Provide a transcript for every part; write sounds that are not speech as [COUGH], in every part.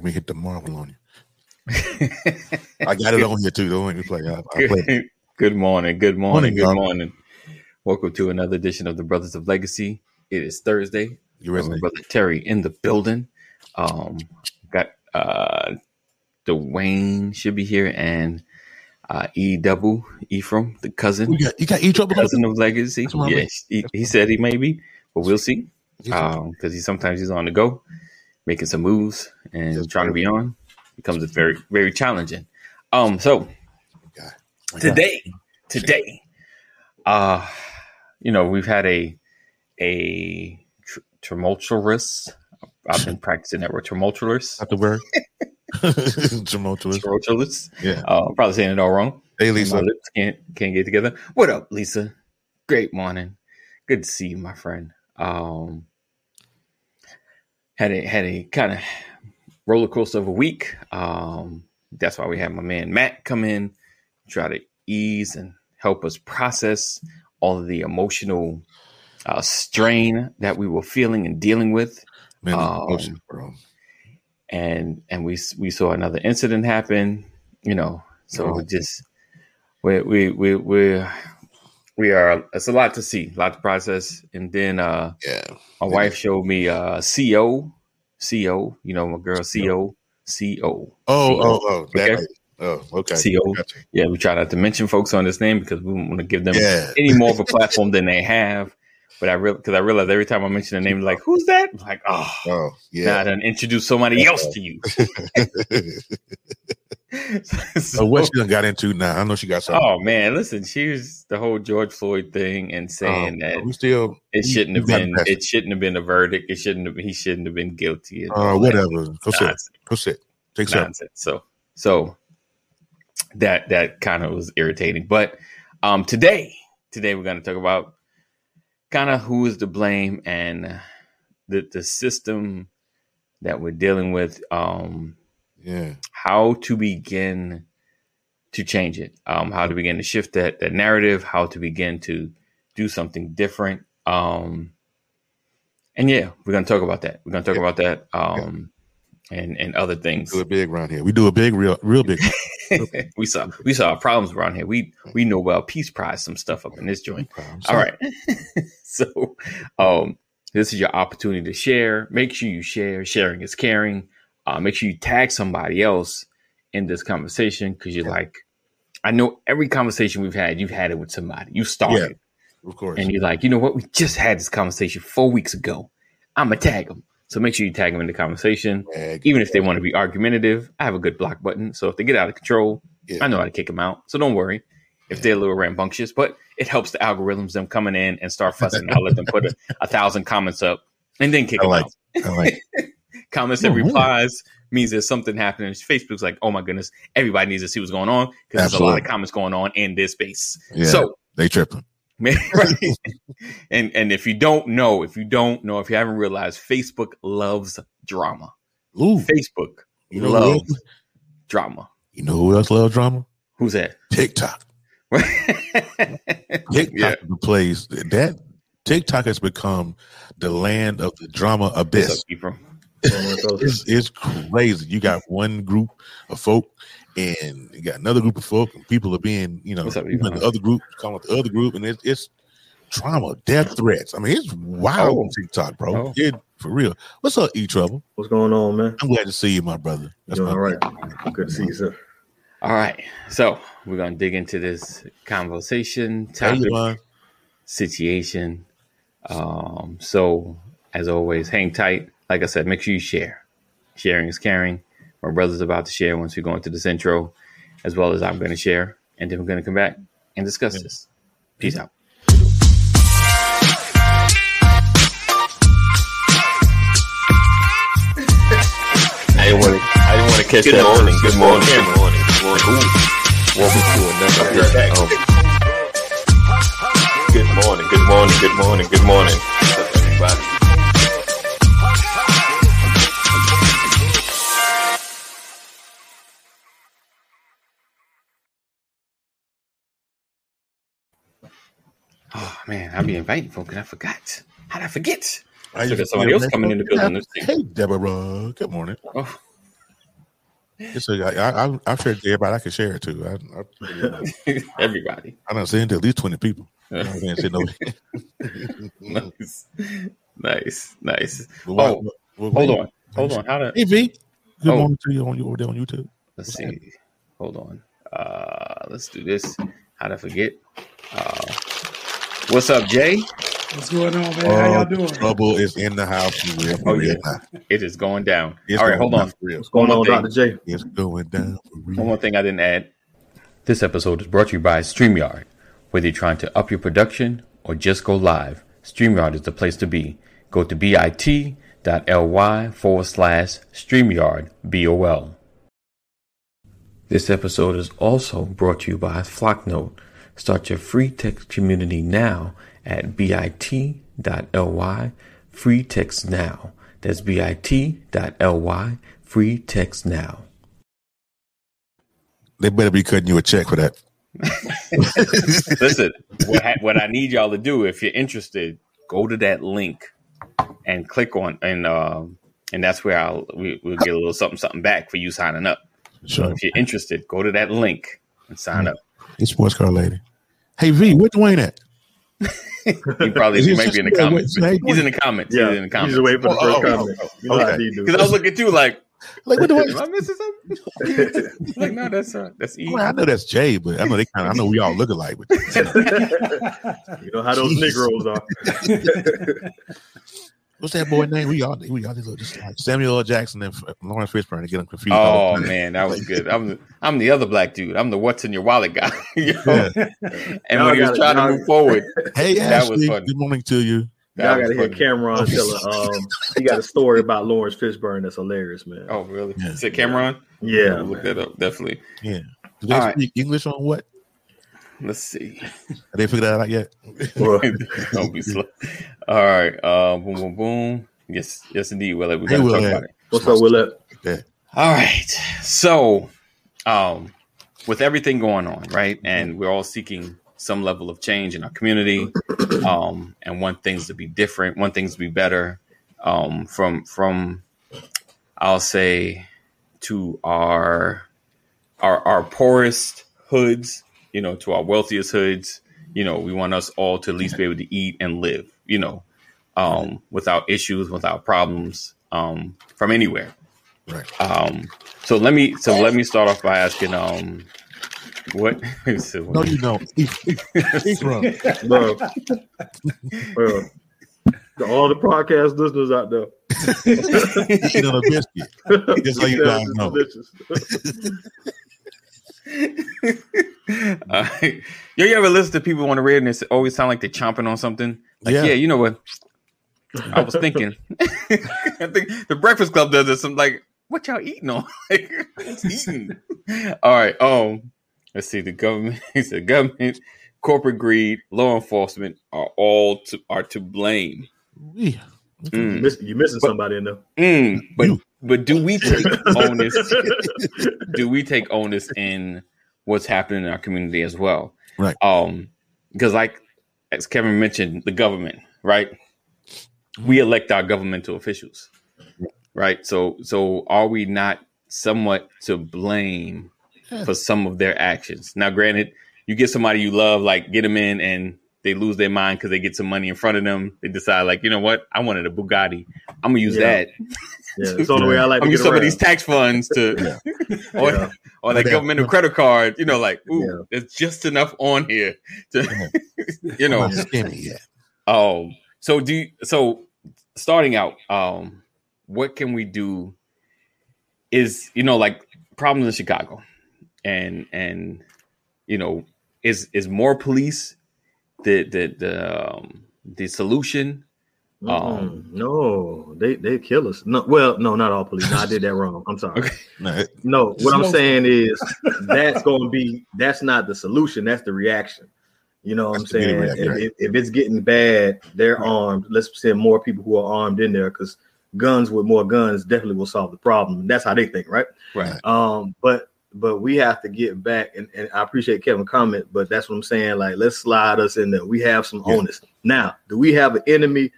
Let me hit the marble on you. I got it on here too. Don't make me play. I, I play. [LAUGHS] Good, morning. Good morning. Morning, Good morning. Welcome to another edition of the Brothers of Legacy. It is Thursday. You resonate. brother Terry in the building. Um, got uh, Dwayne should be here and uh, E double Ephraim, the cousin, You got you got E trouble. cousin of Legacy. That's what I mean. Yes, he, he said he may be, but we'll see. You Um, because he sometimes he's on the go, making some moves and Yes, trying to be on. Becomes very very challenging. Um, so today today uh you know we've had a a tr- tumultuous i've been practicing that word tumultuous Not the word. [LAUGHS] Tumultuous. tumultuous Yeah. uh i'm probably saying it all wrong Hey, my Lisa. lips can't can't get together what up lisa great morning good to see you my friend um had a had a kind of roller coaster of a week um that's why we had my man matt come in try to ease and help us process all of the emotional uh, strain that we were feeling and dealing with Man, Um, bro. and and we we saw another incident happen you know so Oh. we just we we we we we are it's a lot to see a lot to process and then uh Yeah. my Yeah. wife showed me uh co co you know my girl co co Oh, oh, oh. That Okay. Oh, okay. CO. Gotcha. yeah we try not to mention folks on this name because we don't want to give them Yeah. any more of a platform than they have but i real because i realize every time i mention a name like who's that I'm like oh Oh, now I yeah. done introduce somebody else to you. [LAUGHS] [LAUGHS] [LAUGHS] so what [LAUGHS] she done got into now? I know she got something. Oh man, listen, she was the whole George Floyd thing and saying Um, that we still it shouldn't have been it shouldn't have been a verdict. It shouldn't have he shouldn't have been guilty. uh whatever. Go sit. Go sit. Take some. So so that that kind of was irritating. But um today, today we're gonna talk about kind of who is to blame and the the system that we're dealing with. Um Yeah. how to begin to change it, um, how to begin to shift that, that narrative, how to begin to do something different. Um, and yeah, we're going to talk about that. We're going to talk Yeah. about that um, and, and other things. We Do it big around here. We do a big, real, real big. [LAUGHS] we saw we saw problems around here. We we know well Peace Prize some stuff up in this joint. All right. [LAUGHS] so um this is your opportunity to share. Make sure you share. Sharing is caring. Uh, make sure you tag somebody else in this conversation because you're Yeah. like, I know every conversation we've had, you've had it with somebody. You started Of course. and you're like, you know what? We just had this conversation four weeks ago. I'm going to tag them. So make sure you tag them in the conversation. Tag. Even if they want to be argumentative, I have a good block button. So if they get out of control, Yeah. I know how to kick them out. So don't worry if Yeah. they're a little rambunctious, but it helps the algorithms, them coming in and start fussing. I'll let them put a, [LAUGHS] a thousand comments up and then kick I them like out. I like [LAUGHS] Comments that Oh, really? replies means there's something happening. Facebook's like, oh my goodness, everybody needs to see what's going on because there's a lot of comments going on in this space. Yeah. So they tripping. Man, [LAUGHS] right? [LAUGHS] and and if you don't know, if you don't know, if you haven't realized, Facebook loves drama. Ooh. Facebook You know who loves drama. You know who else loves drama? Who's that? TikTok. [LAUGHS] TikTok yeah. is the place that TikTok has become the land of the drama up, abyss. It's, it's crazy. You got one group of folk, and you got another group of folk, and people are being, you know, What's up, people in the other group calling it the other group, and it's, it's trauma, death threats. I mean, it's wild Oh. on TikTok, bro. Oh. It for real. What's up, E Trouble? What's going on, man? I'm glad to see you, my brother. That's doing my all right? Good to see you, sir. All right. So we're gonna dig into this conversation How topic doing? situation. Um, so as always, hang tight. Like I said, make sure you share. Sharing is caring. My brother's about to share once we go into this intro, as well as I'm going to share, and then we're going to come back and discuss Yeah. this. Peace out. I didn't want to. I didn't want to catch Good that. morning, good morning, Camera. good morning, good morning. Welcome to another. Um, good morning, good morning, good morning, good morning. What's up, everybody? Oh man, I'll be inviting folks, and I forgot. How'd I forget? How So you there's somebody else feeling? coming in the building. Let's. Hey, Deborah. Good morning. Oh, It's a, I, I, I've shared it to everybody. I can share it to. I, I, [LAUGHS] Everybody. I done sent it to at least twenty people. [LAUGHS] You know what I'm saying? Sitting over there. nice, nice, nice. But why- Oh, what- Hold on, hold on. How to? Hey V, good Oh. morning to you on you over there on YouTube. Let's see. Hold on. Uh, let's do this. How to forget? Uh, what's up, Jay? What's going on, man? How y'all Oh, doing? Trouble is in the house. for real, for Oh, real yeah. It is going down. It's All right, hold on. for. What's going One on, more Dr. J? It's going down for real. One more thing I didn't add. This episode is brought to you by StreamYard. Whether you're trying to up your production or just go live, StreamYard is the place to be. Go to bit.ly forward slash StreamYard BOL. This episode is also brought to you by Flocknote. Start your free text community now at bit.ly free text now. That's bit.ly free text now. They better be cutting you a check for that. [LAUGHS] Listen, what, I, what I need y'all to do, if you're interested, go to that link and click on, and um, and that's where I'll we, we'll get a little something something back for you signing up. So Sure. if you're interested, go to that link and sign up. Hey, sports car lady. Hey V, where Dwayne at? He probably Is he he might be in the comments. yeah, He's in the comments. Yeah, He's in the comments. just waiting for the Oh, first oh, oh, comment. oh, You know okay. Because I was looking too, like, Like what the? [LAUGHS] am Dwayne? I missing something? like, no, that's uh, that's E. Well, I know that's Jay, but I know they kind of. I know we all look alike. But [LAUGHS] You know how those Jesus. Negroes are. [LAUGHS] what's that boy name? We all we all just look just like Samuel L. Jackson and Laurence Fishburne to get them confused. Oh man, that was good. I'm the, I'm the other black dude. I'm the what's in your wallet guy. [LAUGHS] you know? Yeah. And Y'all when he was trying to move forward, [LAUGHS] Hey, That was Ashley. funny. Good morning to you. that Y'all gotta hear funny. Cameron tell a, um he got a story about Laurence Fishburne that's hilarious, man. Oh, really? Yeah. Is it Cameron? yeah, I'll look man. that up. Definitely. Yeah. Do they All right. speak English on what? Let's see. Have they figured that out yet? Well, [LAUGHS] Don't be slow. All right. Uh, boom, boom, boom. Yes, yes, indeed. Well, we Hey, gotta talk about it. What's up, Willette? Yeah. All right. So, um, with everything going on, right, and we're all seeking some level of change in our community, [CLEARS THROAT] um, and want things to be different, want things to be better, um, from from, I'll say, to our our our poorest hoods, you know, to our wealthiest hoods. You know, we want us all to at least be able to eat and live. You know, um, without issues, without problems, um, from anywhere. Right. Um, so let me so let me start off by asking um what [LAUGHS] so No, you don't. He's, [LAUGHS] he's. Bro. Bro. To all the podcast listeners out there. [LAUGHS] Eating on a biscuit. Just so you guys know. [LAUGHS] uh, yo, you ever listen to people on the radio and it always sound like they're chomping on something? Like, yeah, Yeah. you know what? [LAUGHS] I was thinking. [LAUGHS] I think the Breakfast Club does this. I'm like, what y'all eating on? like, what's eating? All right. Oh, let's see. The government. He said, government, corporate greed, law enforcement are all to are to blame. Yeah. Mm. You miss- you missing somebody in there. Mm, but You. But do we take [LAUGHS] onus? do we take onus in what's happening in our community as well? Right. Um, because like as Kevin mentioned, the government, right? We elect our governmental officials, right? So so are we not somewhat to blame for some of their actions? Now, granted, you get somebody you love, like get them in and they lose their mind because they get some money in front of them. They decide, like, you know what? I wanted a Bugatti. I'm gonna use Yeah. that. Yeah, [LAUGHS] it's the only way I like I'm to get use some of these tax funds to, [LAUGHS] or, Yeah. or that Yeah. governmental credit card. You know, like, ooh, Yeah. there's just enough on here to, [LAUGHS] you know. I'm skinny yet. Um. So do you, so. Starting out, um, what can we do? Is you know like problems in Chicago, and and you know is is more police the the the um, the solution? Um, no, they they kill us. No, well, no, not all police. No, I did that [LAUGHS] wrong. I'm sorry. Okay. No, No, what I'm Slow. saying is [LAUGHS] that's going to be that's not the solution. That's the reaction. You know what I'm saying? immediate If, reaction, if, if it's getting bad, they're armed. Let's send more people who are armed in there because guns with more guns definitely will solve the problem. That's how they think, right? Right. Um, but but we have to get back, and, and I appreciate Kevin comment, but that's what I'm saying. Like, let's slide us in there. We have some Yeah. onus now. Do we have an enemy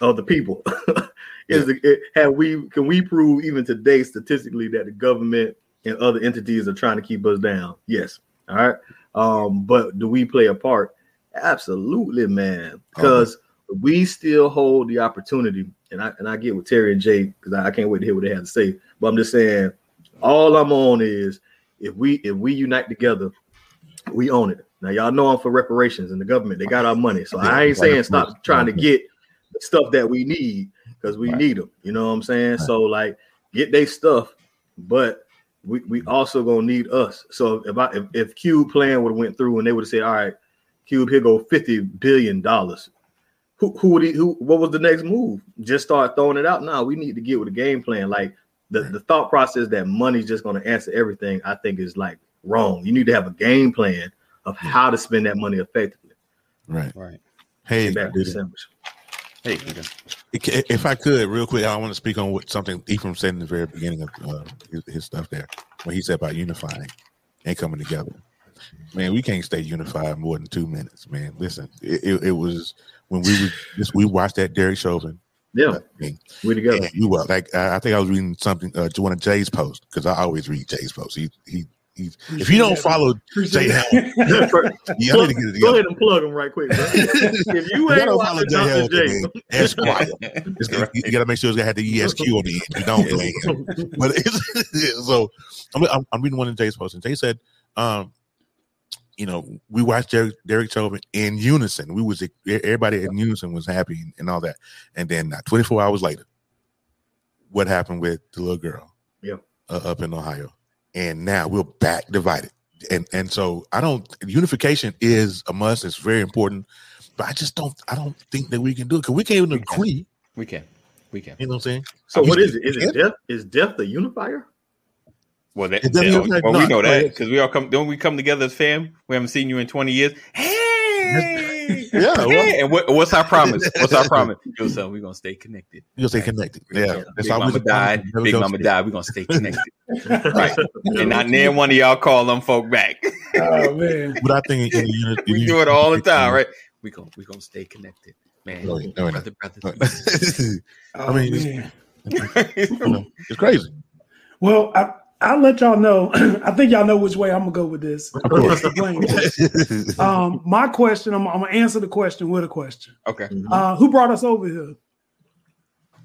of the people? [LAUGHS] Is the, it, have we? Can we prove even today statistically that the government and other entities are trying to keep us down. Yes. All right. Um, but do we play a part? Absolutely, man. Because we still hold the opportunity, and I and I get with Terry and Jay because I, I can't wait to hear what they have to say. But I'm just saying, all I'm on is if we if we unite together, we own it. Now y'all know I'm for reparations and the government. They got our money, so I ain't saying stop trying to get stuff that we need because we Right. need them. You know what I'm saying? So like, get they stuff, but we, we also gonna need us. So if I if, if Cube plan would have went through and they would have said, all right, Cube, here go fifty billion dollars. Who who would he, who? What was the next move? Just start throwing it out. Now we need to get with a game plan. Like the the thought process that money's just gonna answer everything. I think is like wrong. You need to have a game plan of how to spend that money effectively. Right. Right. Hey, Get back to the sandwich. Hey, Peter. if if I could, real quick, I want to speak on what something Ephraim said in the very beginning of uh, his, his stuff there, when he said about unifying and coming together. Man, we can't stay unified more than two minutes, man. Listen, it, it, it was when we were just we watched that Derek Chauvin Yeah, thing, we together. and you were like, I I think I was reading something, uh, one of Jay's posts because I always read Jay's posts. He he he's if you don't follow Jay. Helm, [LAUGHS] yeah, I need to get it Go together. ahead and plug them right quick. [LAUGHS] If you You ain't watching Jay Dr. J, man. Esquire. [LAUGHS] It's, you, you got to make sure it's got to have the ESQ on the end. You don't, ain't. but it's, so I'm, I'm, I'm reading one of Jay's posts, and Jay said, um, you know, we watched Derek, Derek Chauvin in unison. We was everybody in unison was happy and, all that. And then uh, 24 hours later, what happened with the little girl? Yep. uh, up in Ohio, and now we're back divided. And and so I don't unification is a must. It's very important, but I just don't. I don't think that we can do it because we can't even We can. agree. We can. We can. You know what I'm saying? So You what is it? Is it death? Is death the unifier? Well, that, It doesn't like well, we know that because we all come. Don't we come together as fam? We haven't seen you in twenty years. Hey, Yeah, [LAUGHS] well- Hey, and what, what's our promise? [LAUGHS] What's our promise? Yo, son, we're gonna stay connected. You'll stay connected. Yeah, Big always Mama a promise died. that never Big goes Mama through. died. We're gonna stay connected, right? [LAUGHS] and not near one of y'all call them folk back. Oh man. But I think in the unit, we do it all the time, right? We gonna we gonna stay connected, man. No, no, we're not. brother, brother. Oh, mean, man. You know, it's crazy. Well, I, I'll let y'all know. [CLEARS THROAT] I think y'all know which way I'm gonna go with this. Of course. Explain this. [LAUGHS] um, my question, I'm, I'm gonna answer the question with a question. okay, Uh, who brought us over here?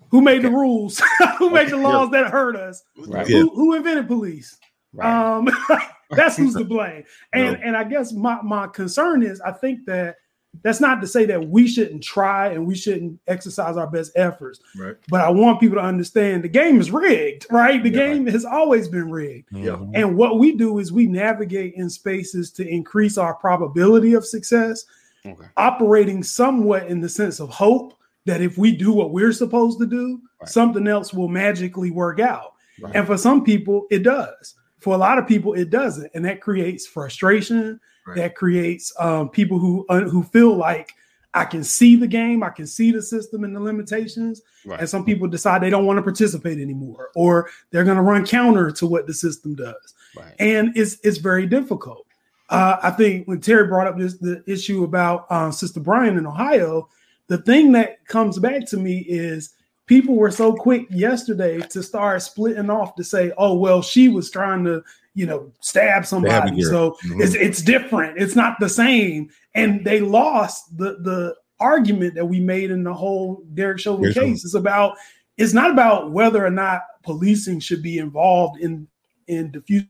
Who made the rules? [LAUGHS] who made the laws that hurt us? right, Who, who invented police? right. Um, [LAUGHS] that's who's to blame. And and I guess my my concern is I think that that's not to say that we shouldn't try and we shouldn't exercise our best efforts, Right. but I want people to understand the game is rigged, right? The Yeah. game has always been rigged. Yeah. Mhm. And what we do is we navigate in spaces to increase our probability of success, okay, operating somewhat in the sense of hope that if we do what we're supposed to do, Right. something else will magically work out. Right. And for some people, it does. For a lot of people, it doesn't, and that creates frustration. Right. That creates um, people who uh, who feel like I can see the game, I can see the system and the limitations, right. and some people decide they don't want to participate anymore, or they're going to run counter to what the system does right. and it's it's very difficult. Uh, I think when Terry brought up this the issue about uh, Sister Bryant in Ohio, the thing that comes back to me is people were so quick yesterday to start splitting off to say, "Oh well, she was trying to you know stab somebody, so Mhm. it's it's different. It's not the same." And they lost the the argument that we made in the whole Derek Chauvin Chauvin. case. It's about it's not about whether or not policing should be involved in in diffusing.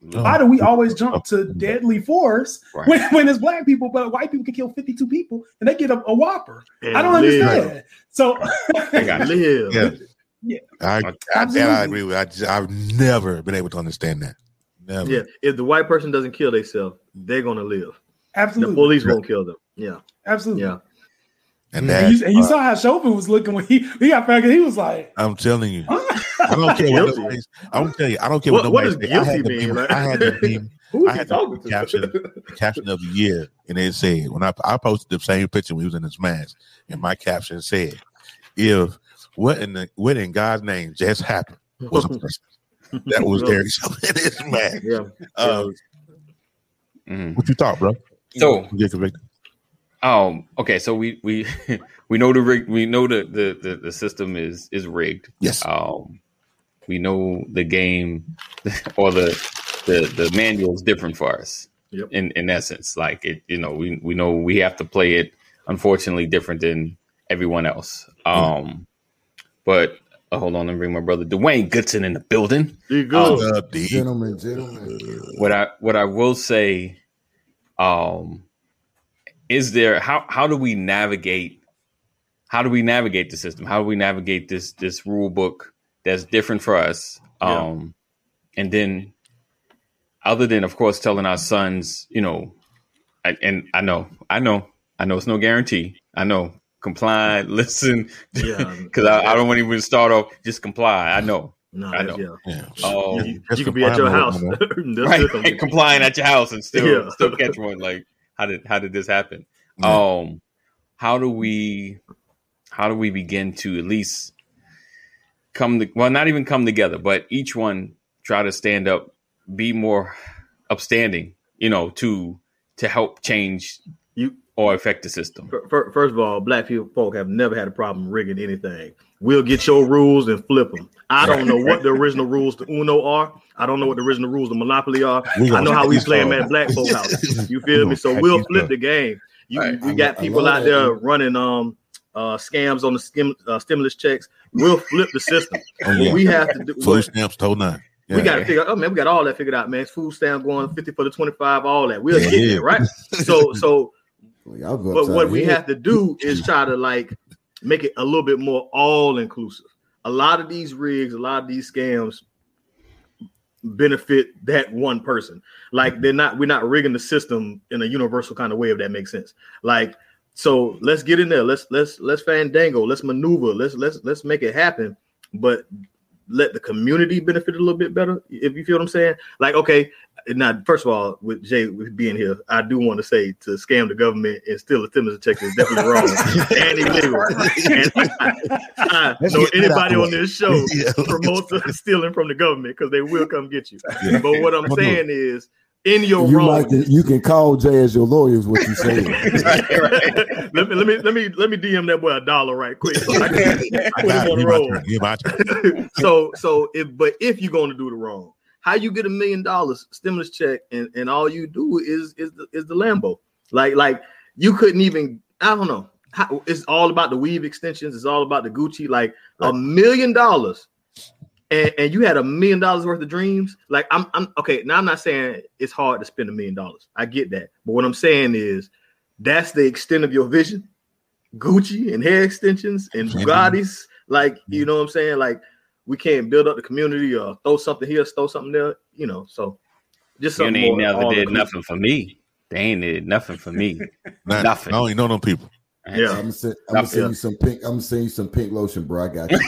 Why do we always jump to deadly force Right. when, when it's black people, but white people can kill 52 people and they get a, a whopper? And I don't live. understand. So [LAUGHS] I got. Live. Yeah. Yeah. I, I. I agree with. I just, I've never been able to understand that. Never. Yeah. If the white person doesn't kill themselves, they're gonna live. Absolutely. The police won't kill them. Yeah. absolutely. Yeah. And And you, and you uh, saw how Chauvin was looking when he he got back. He was like, I'm telling you, [LAUGHS] I don't care what Guilty. nobody. I don't tell you. I don't care What- what, what nobody does. I had guilty the mean, meme- like- I had the [LAUGHS] meme, I had the to? caption. the caption of the year, and it said when I I posted the same picture when he was in his mask, and my caption said, "If what in the what in God's name just happened was a [LAUGHS] person, that was Derek Chauvin in his mask." Yeah. Um, Mhm. what you thought, bro? So You get convicted? Um. Okay. So we we [LAUGHS] we know the rig. We know the the the, the system is is rigged. Yes. Um. we know the game [LAUGHS] or the the the manual is different for us. Yep. In in essence, like it, you know, we we know we have to play it. Unfortunately, different than everyone else. Um, but uh, hold on, let me bring my brother Dwayne Goodson in the building. You go. Uh, the- Gentlemen, gentlemen. What I what I will say, um, is there how how do we navigate? How do we navigate the system? How do we navigate this this rule book that's different for us? Yeah. Um, and then, other than of course telling our sons, you know, I, and I know, I know, I know it's no guarantee. I know comply, [LAUGHS] listen, Yeah. [LAUGHS] because I, I don't want to even start off just comply. I know, No, I know. yeah. yeah. um, You, That's you could be at your house. with [LAUGHS] right, still come get you. complying at your house and still Yeah. still catch one. Like, how did how did this happen? Um, how do we how do we begin to at least come to, well, not even come together, but each one try to stand up, be more upstanding, you know, to to help change You or affect the system. fir- fir- First of all, black people folk have never had a problem rigging anything. We'll get your rules and flip them. I don't know what the original rules to Uno are. I don't know what the original rules to Monopoly are. I know how we play them at black [LAUGHS] folk house. You feel me? So we'll flip the game. You, Right. we got I people love out that. there running um uh scams on the skim, uh, stimulus checks. We'll flip the system. [LAUGHS] Oh, yeah. we have to do. Food what- stamps, told nine. We got to figure. Oh man, we got all that figured out, man. Food stamp going fifty for the twenty five, all that. We'll Yeah, get yeah. there, right? [LAUGHS] So, so Well, y'all go but what we have to do is try to like make it a little bit more all inclusive. A lot of these rigs, a lot of these scams benefit that one person. Like they're not, we're not rigging the system in a universal kind of way, if that makes sense. Like, so let's get in there. Let's let's let's fandango. Let's maneuver. Let's let's let's make it happen. But let the community benefit a little bit better. If you feel what I'm saying. Like, okay, now first of all, with Jay being here, I do want to say to scam the government and steal a stimulus check is definitely wrong [LAUGHS] and illegal. And I, I Let's know get that out anybody on this show [LAUGHS] promotes stealing from the government because they will come get you. [LAUGHS] Yeah. But what I'm saying is, in your You, wrong. like to, you can call Jay as your lawyer, is what you say? right, right. let me let me let me let me DM that boy a dollar right quick. So I can I put got on the roll. turn. Yeah, my turn. so so if but if you're going to do the wrong, how you get a million dollars stimulus check and and all you do is is the, is the Lambo. Like like you couldn't even I don't know. How, it's all about the weave extensions. It's all about the Gucci. Like a million dollars, and, and you had a million dollars worth of dreams. Like I'm I'm okay. Now I'm not saying it's hard to spend a million dollars. I get that, but what I'm saying is that's the extent of your vision. Gucci and hair extensions and Mhm. Bugattis. Like, you know what I'm saying? Like, we can't build up the community or throw something here, throw something there, you know. So just You something ain't more never did nothing for me. They ain't did nothing for me. [LAUGHS] Nah, Nothing. I don't even know them people. Yeah. I'm gonna send, I'm gonna send you some pink. I'm gonna send you some pink lotion, bro. I got you.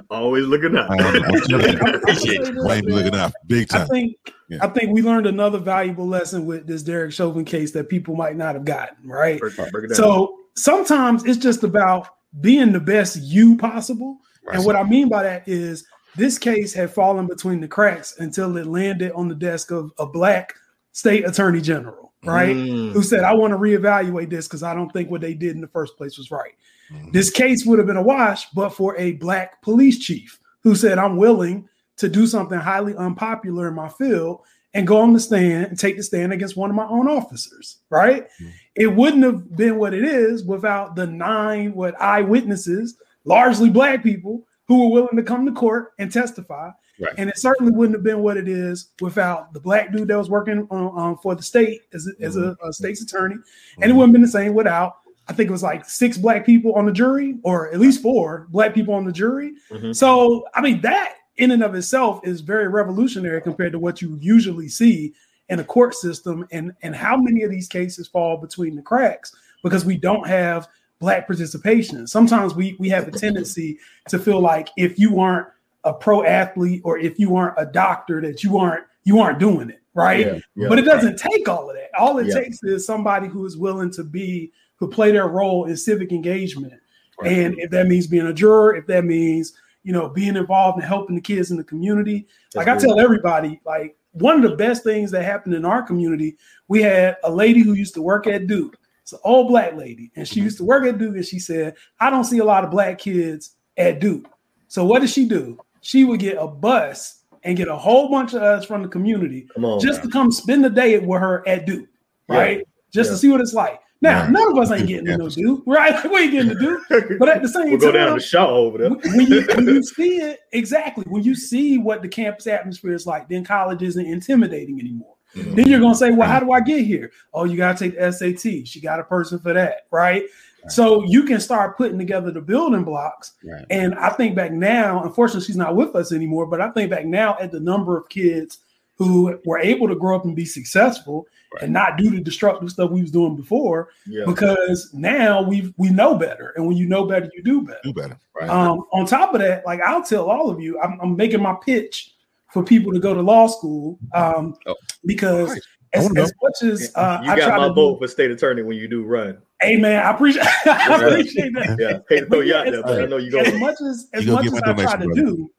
[LAUGHS] Always looking up. I'm, I'm [LAUGHS] you, Appreciate. Wayne be looking up big I time. think Yeah. I think we learned another valuable lesson with this Derek Chauvin case that people might not have gotten, right? Break- break it down. So sometimes it's just about being the best you possible. And what I mean by that is this case had fallen between the cracks until it landed on the desk of a black state attorney general, right? Mm. Who said, I want to reevaluate this because I don't think what they did in the first place was right. Mhm. This case would have been a wash, but for a black police chief who said, I'm willing to do something highly unpopular in my field and go on the stand and take the stand against one of my own officers, right? Mhm. It wouldn't have been what it is without the nine what eyewitnesses, largely black people, who were willing to come to court and testify. Right. And it certainly wouldn't have been what it is without the black dude that was working on, um, for the state as, a, as a, a state's attorney. And it wouldn't have been the same without, I think it was like six black people on the jury, or at least four black people on the jury. Mhm. So, I mean, that in and of itself is very revolutionary compared to what you usually see in a court system and, and how many of these cases fall between the cracks because we don't have black participation. Sometimes we, we have a tendency to feel like if you aren't a pro athlete or if you aren't a doctor that you aren't you aren't doing it right Yeah, yeah. but it doesn't take all of that all it Yeah. takes is somebody who is willing to be who play their role in civic engagement Right. and if that means being a juror if that means you know being involved in helping the kids in the community like That's i tell everybody like one of the best things that happened in our community we had a lady who used to work at duke it's an old black lady and she used to work at duke and she said i don't see a lot of black kids at duke So what did she do? She would get a bus and get a whole bunch of us from the community on, just to come spend the day with her at Duke, right? Yeah. Just yeah. to see what it's like. Now, yeah. none of us ain't getting to no [LAUGHS] Duke, right? [LAUGHS] we ain't getting to Duke. But at the same we'll time, go down the Shaw over there. when, you, when you [LAUGHS] see it, exactly, when you see what the campus atmosphere is like, then college isn't intimidating anymore. Mm-hmm. Then you're gonna say, Well, how do I get here? Oh, you gotta take the SAT. She got a person for that, right? right. So you can start putting together the building blocks. Right. And I think back now, unfortunately, she's not with us anymore, but I think back now at the number of kids who were able to grow up and be successful right. and not do the destructive stuff we was doing before yeah. because now we we know better and when you know better you do better do better right um, on top of that like i'll tell all of you i'm, I'm making my pitch for people to go to law school um, oh. because right. as, as, much as uh, you got my vote do, for state attorney when you do run hey man i appreciate [LAUGHS] i appreciate that yeah hey, no, yeah, as, I know you go as much as as much as i try to do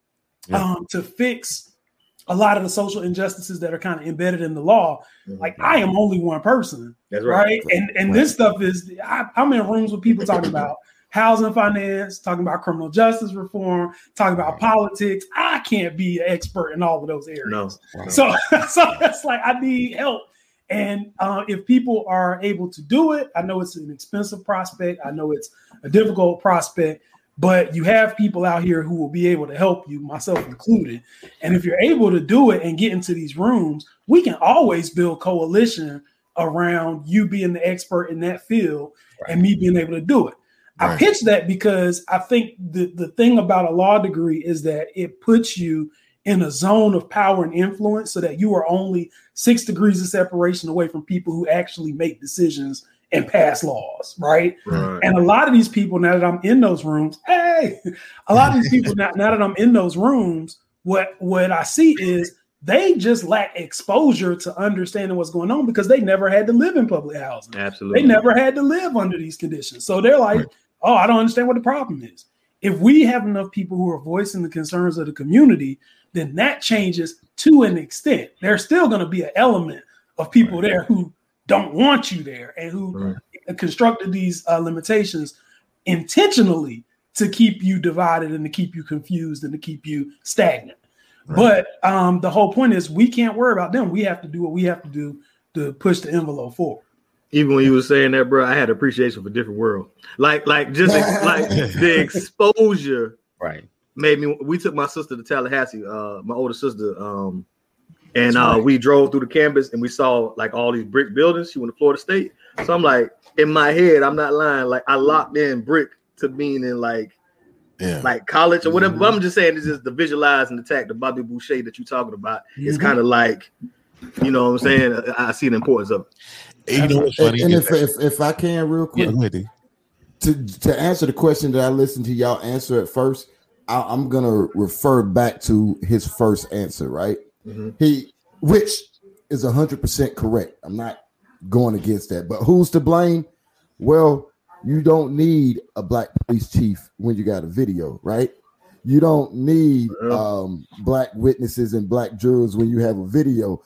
yeah. um, to fix a lot of the social injustices that are kind of embedded in the law. Mm-hmm. Like I am only one person. That's right. right? And and this stuff is I, I'm in rooms with people talking about [LAUGHS] housing finance, talking about criminal justice reform, talking about politics. I can't be an expert in all of those areas. No. [LAUGHS] So [LAUGHS] so that's like I need help. And uh, if people are able to do it, I know it's an expensive prospect. I know it's a difficult prospect, but you have people out here who will be able to help you, myself included. And if you're able to do it and get into these rooms, we can always build coalition around you being the expert in that field right. and me being able to do it. Right. I pitch that because I think the, the thing about a law degree is that it puts you in a zone of power and influence so that you are only six degrees of separation away from people who actually make decisions and pass laws, right? right? And a lot of these people, now that I'm in those rooms, hey, a lot of these people now, now that I'm in those rooms, what what I see is they just lack exposure to understanding what's going on because they never had to live in public housing. Absolutely. They never had to live under these conditions. So they're like, oh, I don't understand what the problem is. If we have enough people who are voicing the concerns of the community, then that changes to an extent. There's still going to be an element of people there who don't want you there and who right. constructed these uh, limitations intentionally to keep you divided and to keep you confused and to keep you stagnant. Right. But um, the whole point is we can't worry about them. We have to do what we have to do to push the envelope forward. Even when you were saying that, bro, I had appreciation for different world. Like, like just [LAUGHS] like the exposure, right? Made me. We took my sister to Tallahassee. Uh, my older sister, um, and uh, we drove through the campus and we saw like all these brick buildings. She went to Florida State. So I'm like, in my head, I'm not lying. Like I locked in brick to being in like yeah. like college or whatever. Mm-hmm. But I'm just saying, this is the visualize and attack the Bobby Boucher that you're talking about. Mm-hmm. It's kind of like, you know what I'm saying? I see the importance of it. You know what's funny? And, and if, if, if I can, real quick, yeah, to to answer the question that I listened to y'all answer at first, I, I'm gonna refer back to his first answer, right? Mm-hmm. He, which is hundred percent correct. I'm not going against that, but who's to blame? Well, you don't need a black police chief when you got a video, right? You don't need um, black witnesses and black jurors when you have a video.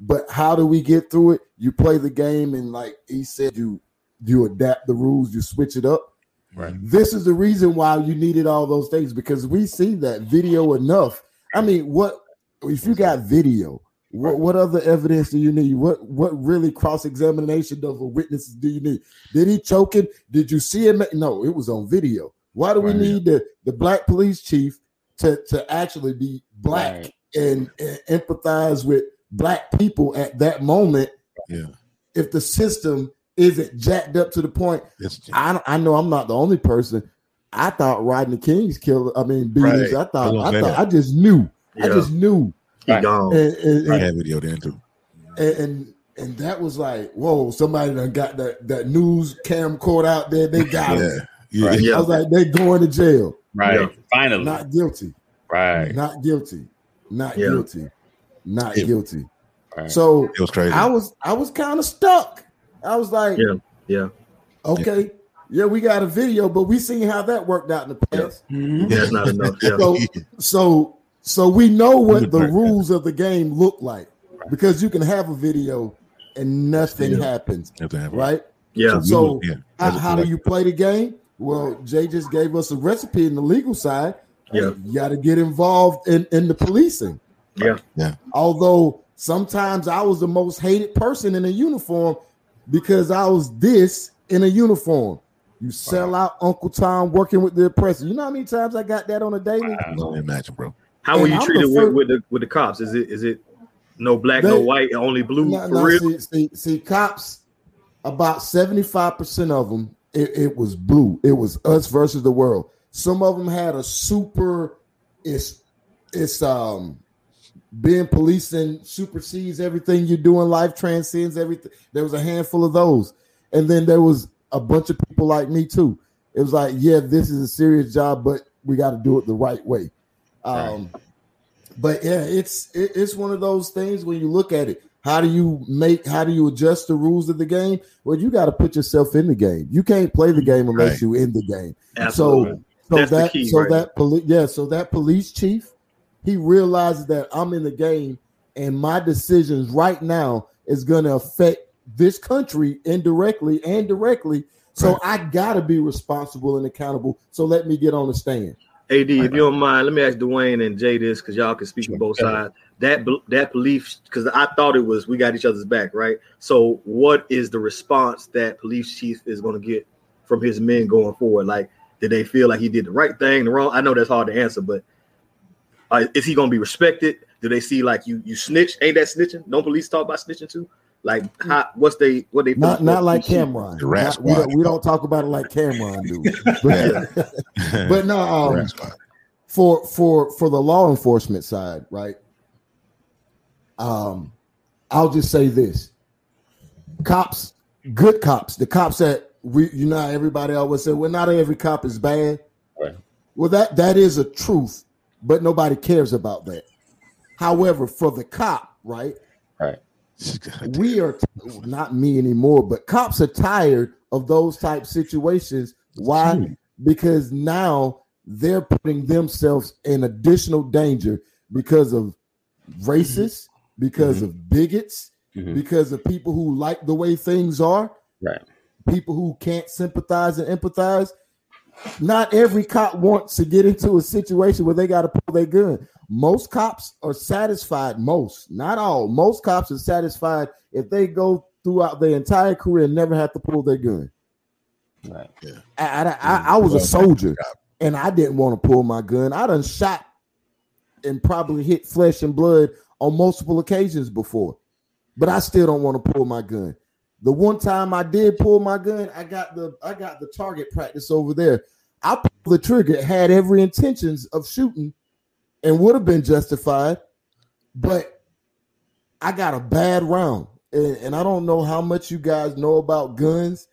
But how do we get through it? You play the game, and like he said, you you adapt the rules, you switch it up. Right. This is the reason why you needed all those things because we see that video enough. I mean, what if you got video, what what other evidence do you need? What what really cross examination of a witness do you need? Did he choke him? Did you see him? No, it was on video. Why do we need the the black police chief to to actually be black right. and, and empathize with black people at that moment? Yeah. If the system isn't jacked up to the point, I I know I'm not the only person. I thought Rodney King's killer. I mean, beatings. Right. I thought I thought I just knew yeah. I just knew. He right. gone. And, and, I had video then too. And, and, and that was like, whoa! Somebody done got that that news camcorder out there. They [LAUGHS] got yeah. Yeah. Right. I was like, they going to jail. Right. Yeah. Finally. Not guilty. Right. Not guilty. Not yeah. guilty. Not it, guilty. Right. So it was crazy. I was I was kind of stuck. I was like, yeah, yeah. Okay. Yeah, we got a video, but we seen how that worked out in the past. Yeah, mm-hmm. That's not enough. Yeah. So, so so we know what the rules of the game look like because you can have a video and nothing yeah. happens, right? Yeah. So, yeah. How, how do you play the game? Well, Jay just gave us a recipe in the legal side. Yeah, you got to get involved in in the policing. Yeah, yeah. Although sometimes I was the most hated person in a uniform because I was this in a uniform. You sell wow. out Uncle Tom working with the oppressor. You know how many times I got that on a daily? I don't imagine, bro. How were you I'm treated with, with the with the cops? Is it is it no black, they, no white, only blue? No, for no, real? See, see, see, cops. About seventy five percent of them, it, it was blue. It was us versus the world. Some of them had a super. It's it's um being policing supersedes everything you do in life, transcends everything. There was a handful of those, and then there was a bunch of people like me too. It was like, yeah, this is a serious job, but we got to do it the right way. Um, right. But yeah, it's it, it's one of those things when you look at it. How do you make? How do you adjust the rules of the game? Well, you got to put yourself in the game. You can't play the game unless right. you're in the game. Absolutely. So, so That's that key, so right? that police yeah, so that police chief, he realizes that I'm in the game, and my decisions right now is going to affect this country indirectly and directly. So right. I gotta be responsible and accountable. So let me get on the stand. AD, if you don't mind, let me ask Dwayne and Jay this because y'all can speak sure. both sides. That that belief, because I thought it was we got each other's back, right? So, what is the response that police chief is going to get from his men going forward? Like, did they feel like he did the right thing, the wrong? I know that's hard to answer, but uh, is he going to be respected? Do they see like you you snitch? Ain't that snitching? Don't police talk about snitching too? Like, how, what's they what they not not like Cam'ron. Not, we, don't, we, don't, talk about it like Cam'ron do. [LAUGHS] but, [LAUGHS] but no, um, for for for the law enforcement side, right? Um, I'll just say this: cops, good cops, the cops that we, you know, everybody always say, well, not every cop is bad. Right. Well, that that is a truth, but nobody cares about that. However, for the cop, right? Right we are not me anymore, but cops are tired of those type situations. Why? Because now they're putting themselves in additional danger because of racists, because mm-hmm. of bigots, mm-hmm. because of people who like the way things are, right? People who can't sympathize and empathize. Not every cop wants to get into a situation where they got to pull their gun. Most cops are satisfied, most, not all, most cops are satisfied if they go throughout their entire career and never have to pull their gun. Right. Yeah. I, I, I, I was a soldier and I didn't want to pull my gun. I done shot and probably hit flesh and blood on multiple occasions before, but I still don't want to pull my gun. The one time I did pull my gun, I got the I got the target practice over there. I pulled the trigger, had every intentions of shooting, and would have been justified, but I got a bad round. And, and, I don't know how much you guys know about guns,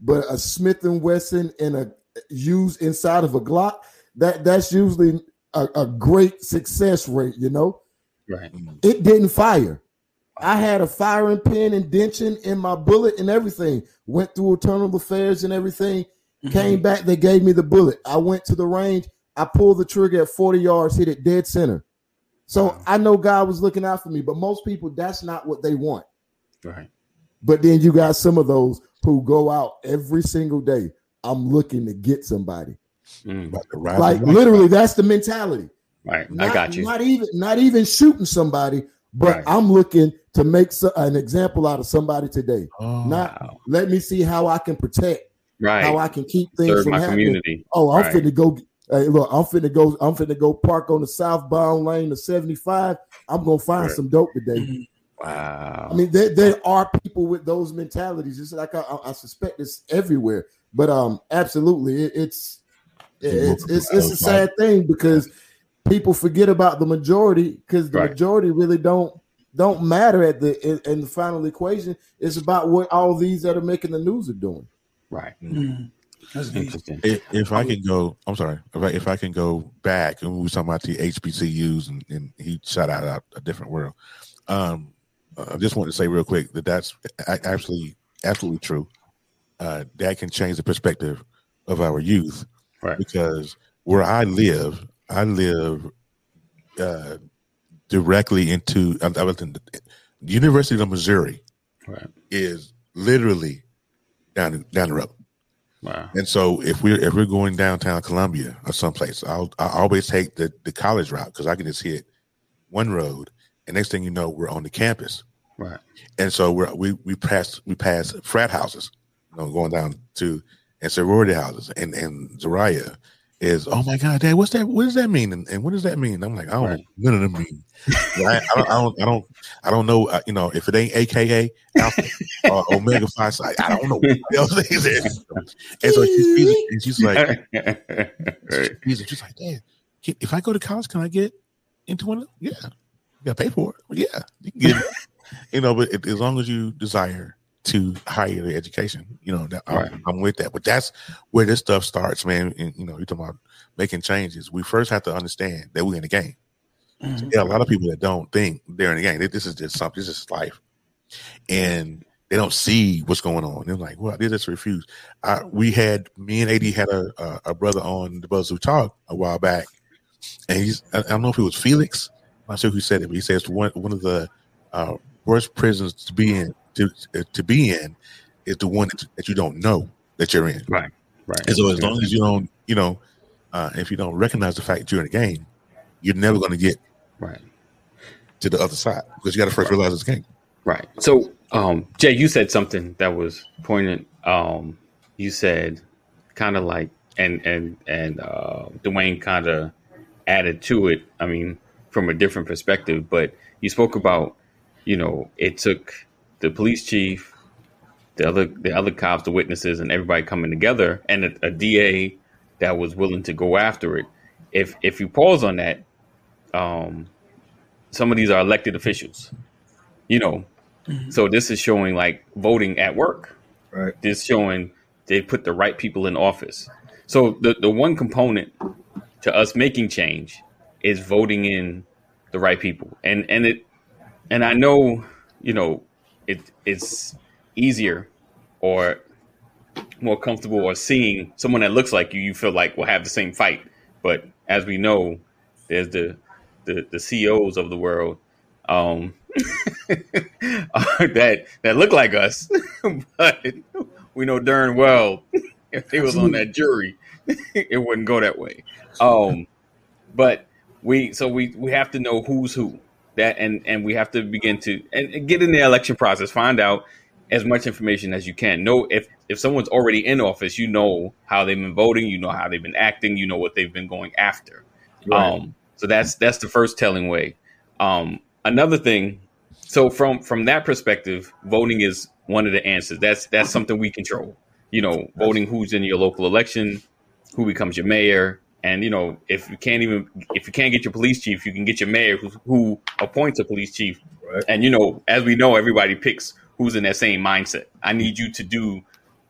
but a Smith and Wesson and a used inside of a Glock, that that's usually a, a great success rate, you know. Right. It didn't fire. I had a firing pin indention in my bullet and everything. Went through internal affairs and everything. Mm-hmm. Came back, they gave me the bullet. I went to the range. I pulled the trigger at 40 yards, hit it dead center. So I know God was looking out for me, but most people, that's not what they want. Right. But then you got some of those who go out every single day. I'm looking to get somebody. Mm. Like literally, that's the mentality. Right. Not, I got you. Not even not even shooting somebody, but right. I'm looking to make so, an example out of somebody today. Oh, not wow. let me see how I can protect. Right. How I can keep things Serve from my happening. community. Oh, I'm right. finna go Hey, look, I'm finna go. I'm finna go park on the southbound lane of 75. I'm gonna find right. some dope today. Mm-hmm. Wow. I mean, there, there are people with those mentalities. It's like I, I suspect it's everywhere. But um, absolutely, it, it's it's it's, it's a sad thing because people forget about the majority because the right. majority really don't don't matter at the in, in, the final equation. It's about what all these that are making the news are doing. Right. Mm-hmm. That's interesting. If, if, I can go, I'm sorry. If I, if I can go back and we were talking about the HBCUs and, and he shot out, out a different world. Um, I just want to say real quick that that's actually absolutely true. Uh, that can change the perspective of our youth, right? Because where I live, I live uh, directly into I, was in the, University of Missouri, right? Is literally down down the road. Wow. And so if we're if we're going downtown Columbia or someplace, I'll I always take the the college route because I can just hit one road, and next thing you know, we're on the campus. Right. And so we're, we we pass we pass frat houses, you know, going down to and sorority houses, and and Zariah is oh my god, Dad, what's that? What does that mean? And, and what does that mean? I'm like, I don't right. none of them mean. I, I, don't, I don't, I don't, I don't know. Uh, you know, if it ain't AKA Alpha [LAUGHS] or Omega Phi Psi, I don't know. What I'm saying? and so she's, and she's like, she's, she's like, Dad, if I go to college, can I get into one? Of them? Yeah, you got to pay for it. But yeah, you can get it. [LAUGHS] you know, but it, as long as you desire to higher education. You know, that, right. I'm, I'm, with that. But that's where this stuff starts, man. And, you know, you're talking about making changes. We first have to understand that we're in the game. Mm-hmm. So, yeah, a lot of people that don't think they're in the game. This is just something. This is life, and they don't see what's going on. They're like, "Well, they just refuse." I, we had me and Ad had a, a, a brother on the Buzz Who Talk a while back, and he's I, I don't know if it was Felix. I'm not sure who said it, but he says one one of the uh, worst prisons to be in to to be in is the one that, you don't know that you're in. Right. Right. And so as long as you don't, you know, uh, if you don't recognize the fact that you're in a game, you're never going to get right to the other side because you got to first realize it's a game. Right. So, um, Jay, you said something that was poignant. Um, you said kind of like, and and and uh, Dwayne kind of added to it. I mean, from a different perspective, but you spoke about, you know, it took the police chief, the other the other cops, the witnesses, and everybody coming together, and a, a DA that was willing to go after it. If if you pause on that, um, some of these are elected officials, you know. Mm-hmm. So this is showing like voting at work. Right. This showing they put the right people in office. So the the one component to us making change is voting in the right people. And and it and I know, you know, it it's easier or more comfortable or seeing someone that looks like you, you feel like will have the same fight. But as we know, there's the the, the CEOs of the world um, [LAUGHS] that that look like us, [LAUGHS] but we know darn well if they was on that jury, [LAUGHS] it wouldn't go that way. Um, but we so we we have to know who's who that and and we have to begin to and, get in the election process find out as much information as you can. Know if if someone's already in office you know how they've been voting you know how they've been acting you know what they've been going after. Right. um so that's that's the first telling way. Um another thing so from from that perspective voting is one of the answers. That's that's something we control. You know voting who's in your local election who becomes your mayor and you know, if you can't even if you can't get your police chief, you can get your mayor who, who appoints a police chief. Right. And you know, as we know, everybody picks who's in that same mindset. I need you to do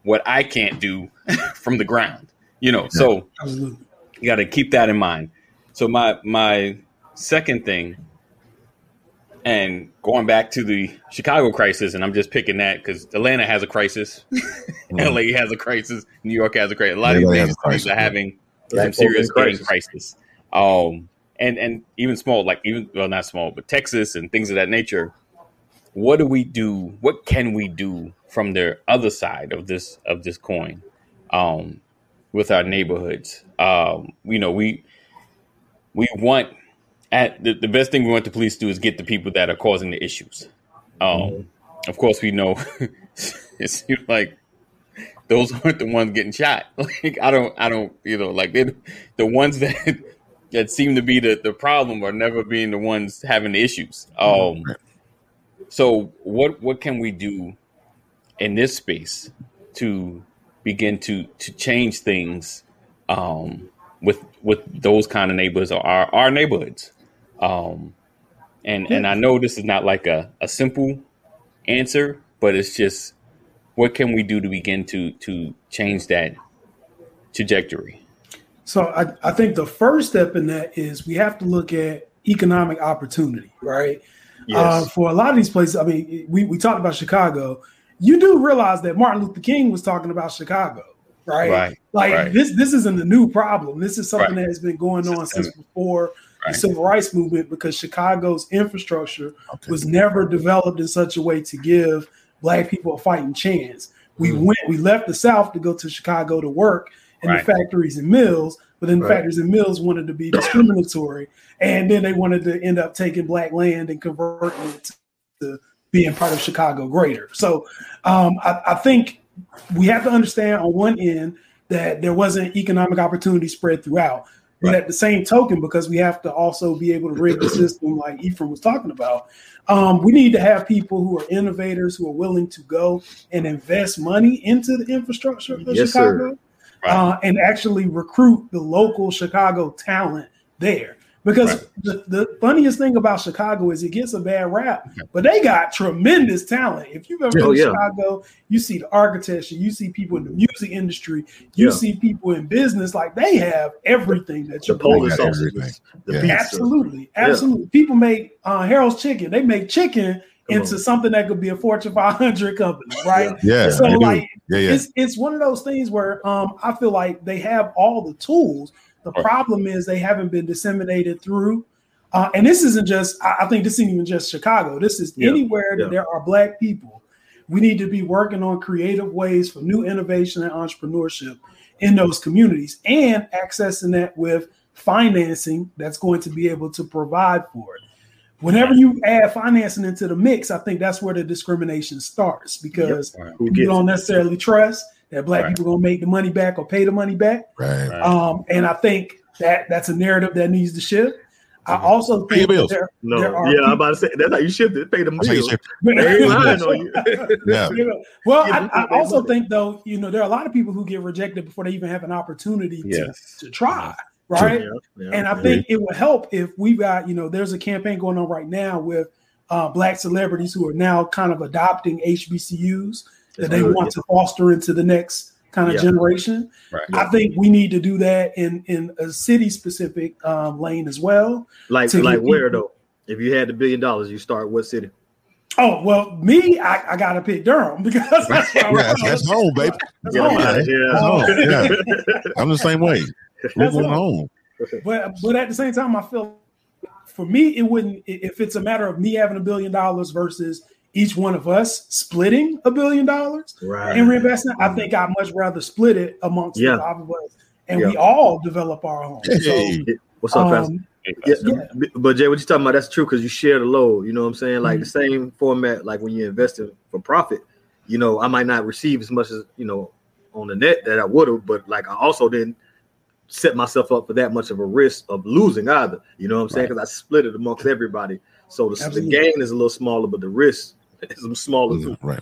what I can't do [LAUGHS] from the ground. You know, so you got to keep that in mind. So my my second thing, and going back to the Chicago crisis, and I'm just picking that because Atlanta has a crisis, [LAUGHS] mm-hmm. LA has a crisis, New York has a crisis. A lot of these cities are having some serious crisis. crisis. Um, and and even small, like even well, not small, but Texas and things of that nature. What do we do? What can we do from the other side of this of this coin um, with our neighborhoods? Um, you know, we we want at the, the best thing we want the police to do is get the people that are causing the issues. Um, mm-hmm. Of course, we know [LAUGHS] it's like those [LAUGHS] aren't the ones getting shot. [LAUGHS] Like I don't, I don't, you know, like they, [LAUGHS] the ones that that seem to be the the problem are never being the ones having the issues. Um, so what what can we do in this space to begin to to change things um, with with those kind of neighborhoods or our our neighborhoods? Um, and and I know this is not like a, a simple answer, but it's just what can we do to begin to to change that trajectory? So I, I think the first step in that is we have to look at economic opportunity, right? Yes. Uh, for a lot of these places, I mean, we, we talked about Chicago. You do realize that Martin Luther King was talking about Chicago, right? Right. Like right. this this isn't a new problem. This is something right. that has been going on since before the civil rights movement because Chicago's infrastructure okay. was never developed in such a way to give black people a fighting chance. We mm. went, we left the South to go to Chicago to work in right. the factories and mills, but then the right. factories and mills wanted to be discriminatory, and then they wanted to end up taking black land and converting it to being part of Chicago Greater. So um, I, I think we have to understand on one end that there wasn't economic opportunity spread throughout. But right. at the same token, because we have to also be able to rig the system, like Ephraim was talking about, um, we need to have people who are innovators who are willing to go and invest money into the infrastructure of yes, Chicago right. uh, and actually recruit the local Chicago talent there. Because right. the, the funniest thing about Chicago is it gets a bad rap, but they got tremendous talent. If you've ever been oh, to yeah. Chicago, you see the architecture, you see people in the music industry, you yeah. see people in business, like they have everything that you police officers. Yeah. Absolutely, absolutely. People make uh, Harold's Chicken. They make chicken into something that could be a Fortune 500 company, right? Yeah. So like, yeah, yeah. it's it's one of those things where um I feel like they have all the tools the problem is they haven't been disseminated through. Uh, and this isn't just, I think this isn't even just Chicago. This is yeah. anywhere that yeah. there are Black people. We need to be working on creative ways for new innovation and entrepreneurship in those communities and accessing that with financing that's going to be able to provide for it. Whenever you add financing into the mix, I think that's where the discrimination starts because yep. you don't necessarily trust that black right. people gonna make the money back or pay the money back. Right. Um, and I think that that's a narrative that needs to shift. I mm-hmm. also think there, no, there yeah, people, I'm about to say that's how you shift it. Pay them bills. [LAUGHS] [LAUGHS] yeah. Well, I, I also think though, you know, there are a lot of people who get rejected before they even have an opportunity yes. to, to try, right? Yeah, yeah, and I think it would help if we got, you know, there's a campaign going on right now with uh, black celebrities who are now kind of adopting HBCUs that they want to foster into the next kind of yeah. generation. Right. I think we need to do that in in a city specific um, lane as well. Like like where people. though? If you had the billion dollars, you start what city? Oh well, me, I, I gotta pick Durham [LAUGHS] because that's, yeah, that's, that's home, baby. That's yeah, home. Yeah, that's home. yeah. [LAUGHS] I'm the same way. We're going home. But but at the same time, I feel for me, it wouldn't if it's a matter of me having a billion dollars versus each one of us splitting a billion dollars right. and reinvesting, I think I'd much rather split it amongst yeah. the five of us and yeah. we all develop our home. Hey. So, What's up, um, yeah, yeah, but Jay, what you talking about? That's true because you share the load. You know what I'm saying? Like mm-hmm. the same format, like when you invest in for profit. You know, I might not receive as much as you know on the net that I would have, but like I also didn't set myself up for that much of a risk of losing either. You know what I'm saying? Because right. I split it amongst everybody. So the, the gain is a little smaller, but the risk is smaller too. Right.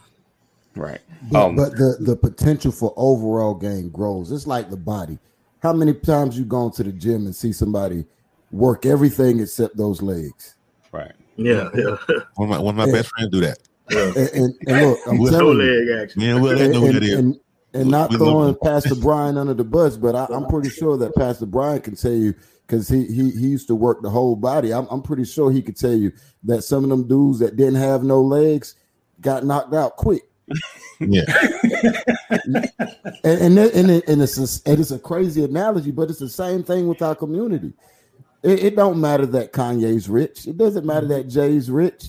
Right. But, um, but, the, the potential for overall gain grows. It's like the body. How many times you gone to the gym and see somebody work everything except those legs? Right. Yeah. yeah. One of my, one of my and, best friends do that. Yeah. And, and, and, look, I'm telling no you, leg action. Yeah, well, and, and, and, and not throwing Pastor Brian under the bus, but I, am pretty sure that Pastor Brian can tell you because he, he he used to work the whole body. I'm, I'm pretty sure he could tell you that some of them dudes that didn't have no legs got knocked out quick. Yeah, and and and, it, and it's a, it is a crazy analogy, but it's the same thing with our community. It, it don't matter that Kanye's rich. It doesn't matter that Jay's rich.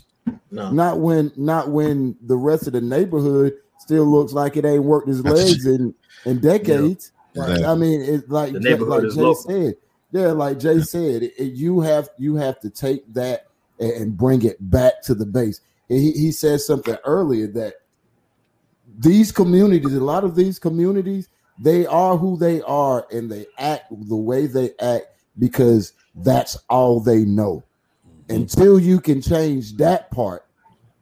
No. Not when not when the rest of the neighborhood still looks like it ain't worked his legs in in decades. Yeah. I mean, it's like, like Jay local. said, yeah, like Jay said, it, you have you have to take that and bring it back to the base. And he, he said something earlier that these communities, a lot of these communities, they are who they are and they act the way they act because that's all they know. Mm-hmm. Until you can change that part,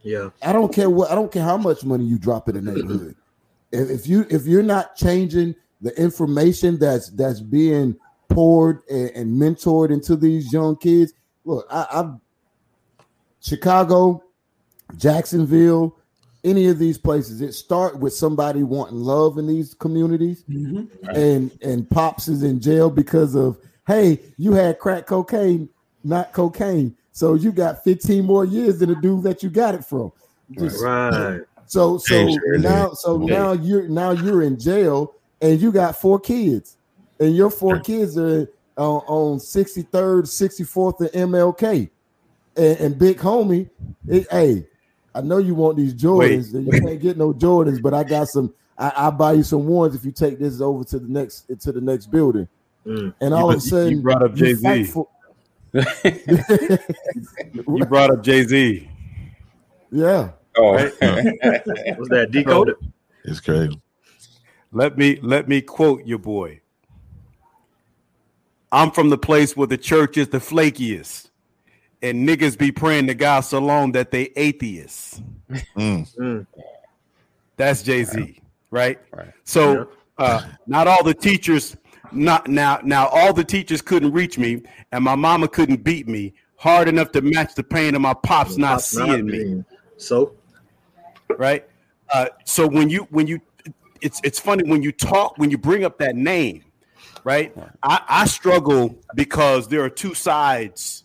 yeah. I don't care what I don't care how much money you drop in the neighborhood. if, if you if you're not changing the information that's that's being poured and, and mentored into these young kids. Look, I, I'm Chicago, Jacksonville, any of these places. It start with somebody wanting love in these communities, mm-hmm. and and pops is in jail because of hey, you had crack cocaine, not cocaine, so you got 15 more years than the dude that you got it from. Just, right. So so now so now you're now you're in jail and you got four kids and your four kids are on, on 63rd, 64th, and MLK. And, and big homie, it, hey, I know you want these Jordans, wait, you can't get no Jordans, but I got some, I, will buy you some ones if you take this over to the next to the next building. Mm. And all you, of a sudden, [LAUGHS] you brought up Jay Z. For- you brought up Jay Z. Yeah. Oh, right? [LAUGHS] was that decoded? It's crazy. Let me let me quote your boy. I'm from the place where the church is the flakiest, and niggas be praying to God so long that they atheists. Mm. Mm. That's Jay Z right? Right. So uh, not all the teachers, not now, now all the teachers couldn't reach me, and my mama couldn't beat me hard enough to match the pain of my pops not pops seeing not me. So, right. Uh, so when you when you it's it's funny when you talk when you bring up that name, right? I, I struggle because there are two sides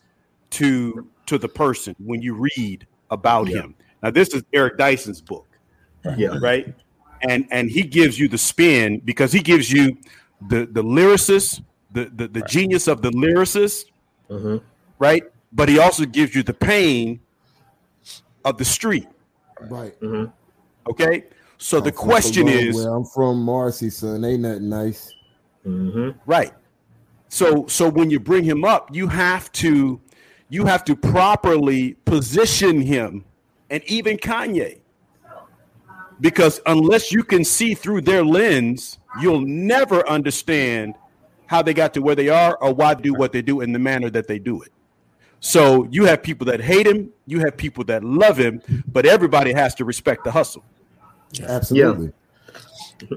to to the person when you read about yeah. him. Now this is Eric Dyson's book, yeah, right and and he gives you the spin because he gives you the the lyricist, the the, the right. genius of the lyricist, mm-hmm. right? But he also gives you the pain of the street, right? Mm-hmm. Okay, so I'm the question is, where I'm from Marcy, son. Ain't nothing nice, mm-hmm. right? So so when you bring him up, you have to you have to properly position him, and even Kanye because unless you can see through their lens, you'll never understand how they got to where they are or why they do what they do in the manner that they do it. So you have people that hate him, you have people that love him, but everybody has to respect the hustle. Absolutely. Yeah.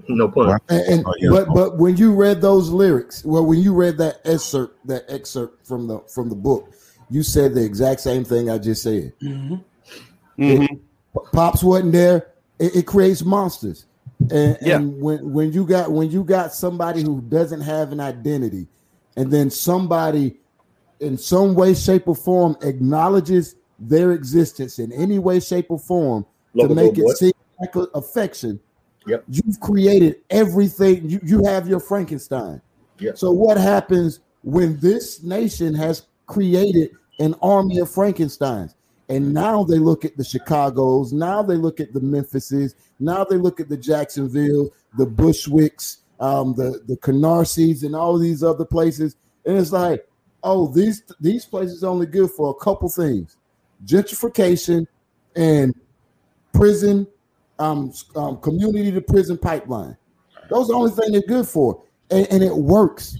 No point. And, and oh, yeah. but but when you read those lyrics, well, when you read that excerpt, that excerpt from the from the book, you said the exact same thing I just said. Mm-hmm. Mm-hmm. It, Pops wasn't there it, it creates monsters. And, yeah. and when when you got when you got somebody who doesn't have an identity, and then somebody in some way, shape, or form acknowledges their existence in any way, shape, or form Love to make it boy. seem like affection. Yep. You've created everything. You, you have your Frankenstein. Yep. So what happens when this nation has created an army of Frankensteins? And now they look at the Chicago's, now they look at the Memphises, now they look at the Jacksonville, the Bushwicks, um, the the Canarsies, and all these other places. And it's like, oh, these these places only good for a couple things: gentrification and prison, um, um community to prison pipeline. Those are the only thing they're good for, and, and it works.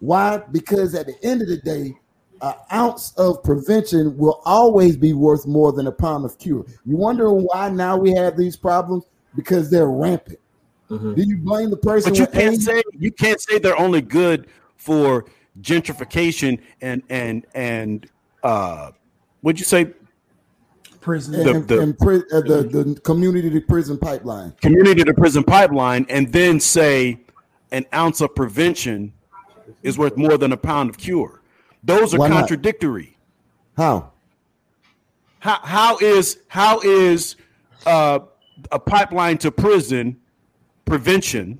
Why? Because at the end of the day, an ounce of prevention will always be worth more than a pound of cure. You wonder why now we have these problems because they're rampant. Mm-hmm. Do you blame the person? But you can't age? say you can't say they're only good for gentrification and and and uh, what'd you say? Prison the, and, the, and pri- uh, the the community to prison pipeline. Community to prison pipeline, and then say an ounce of prevention is worth more than a pound of cure. Those are Why contradictory. Not? How? How how is how is uh, a pipeline to prison prevention?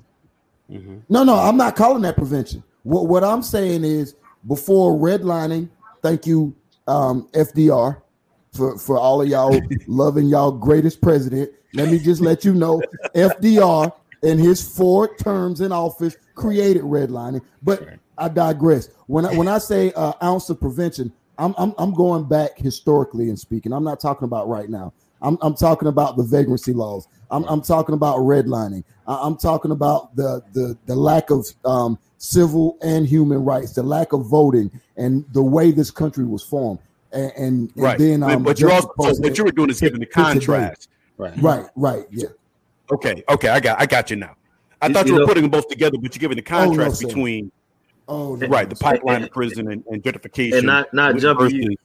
Mm-hmm. No, no, I'm not calling that prevention. What what I'm saying is before redlining. Thank you, um, FDR, for for all of y'all loving y'all greatest president. Let me just let you know, FDR in his four terms in office created redlining. But I digress. When I, when I say uh, ounce of prevention, I'm, I'm I'm going back historically and speaking. I'm not talking about right now. I'm I'm talking about the vagrancy laws. I'm I'm talking about redlining. I'm talking about the the the lack of um, civil and human rights, the lack of voting, and the way this country was formed. And, and, and right. then, um, but you're also so what you were doing is giving the contrast. Right. Right. Right. Yeah. Okay. Okay. I got I got you now. I you, thought you, you were know, putting them both together, but you're giving the contrast oh, no, between Oh, no, right. The pipeline of prison and, and gentrification. And not not jumping you,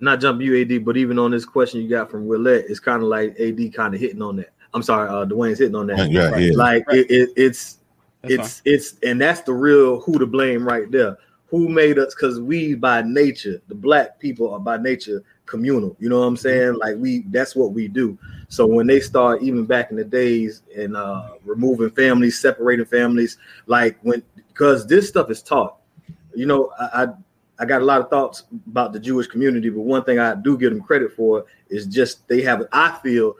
not jumping you, AD, but even on this question you got from Willette, it's kind of like AD kind of hitting on that. I'm sorry, uh, Dwayne's hitting on that. Yeah, yeah. Like right. it, it, it's that's it's fine. it's and that's the real who to blame right there. Who made us? Because we by nature, the black people are by nature communal. You know what I'm saying? Mm-hmm. Like we, that's what we do. So when they start, even back in the days, and uh, removing families, separating families, like when because this stuff is taught. You know, I, I, I got a lot of thoughts about the Jewish community, but one thing I do give them credit for is just they have. I feel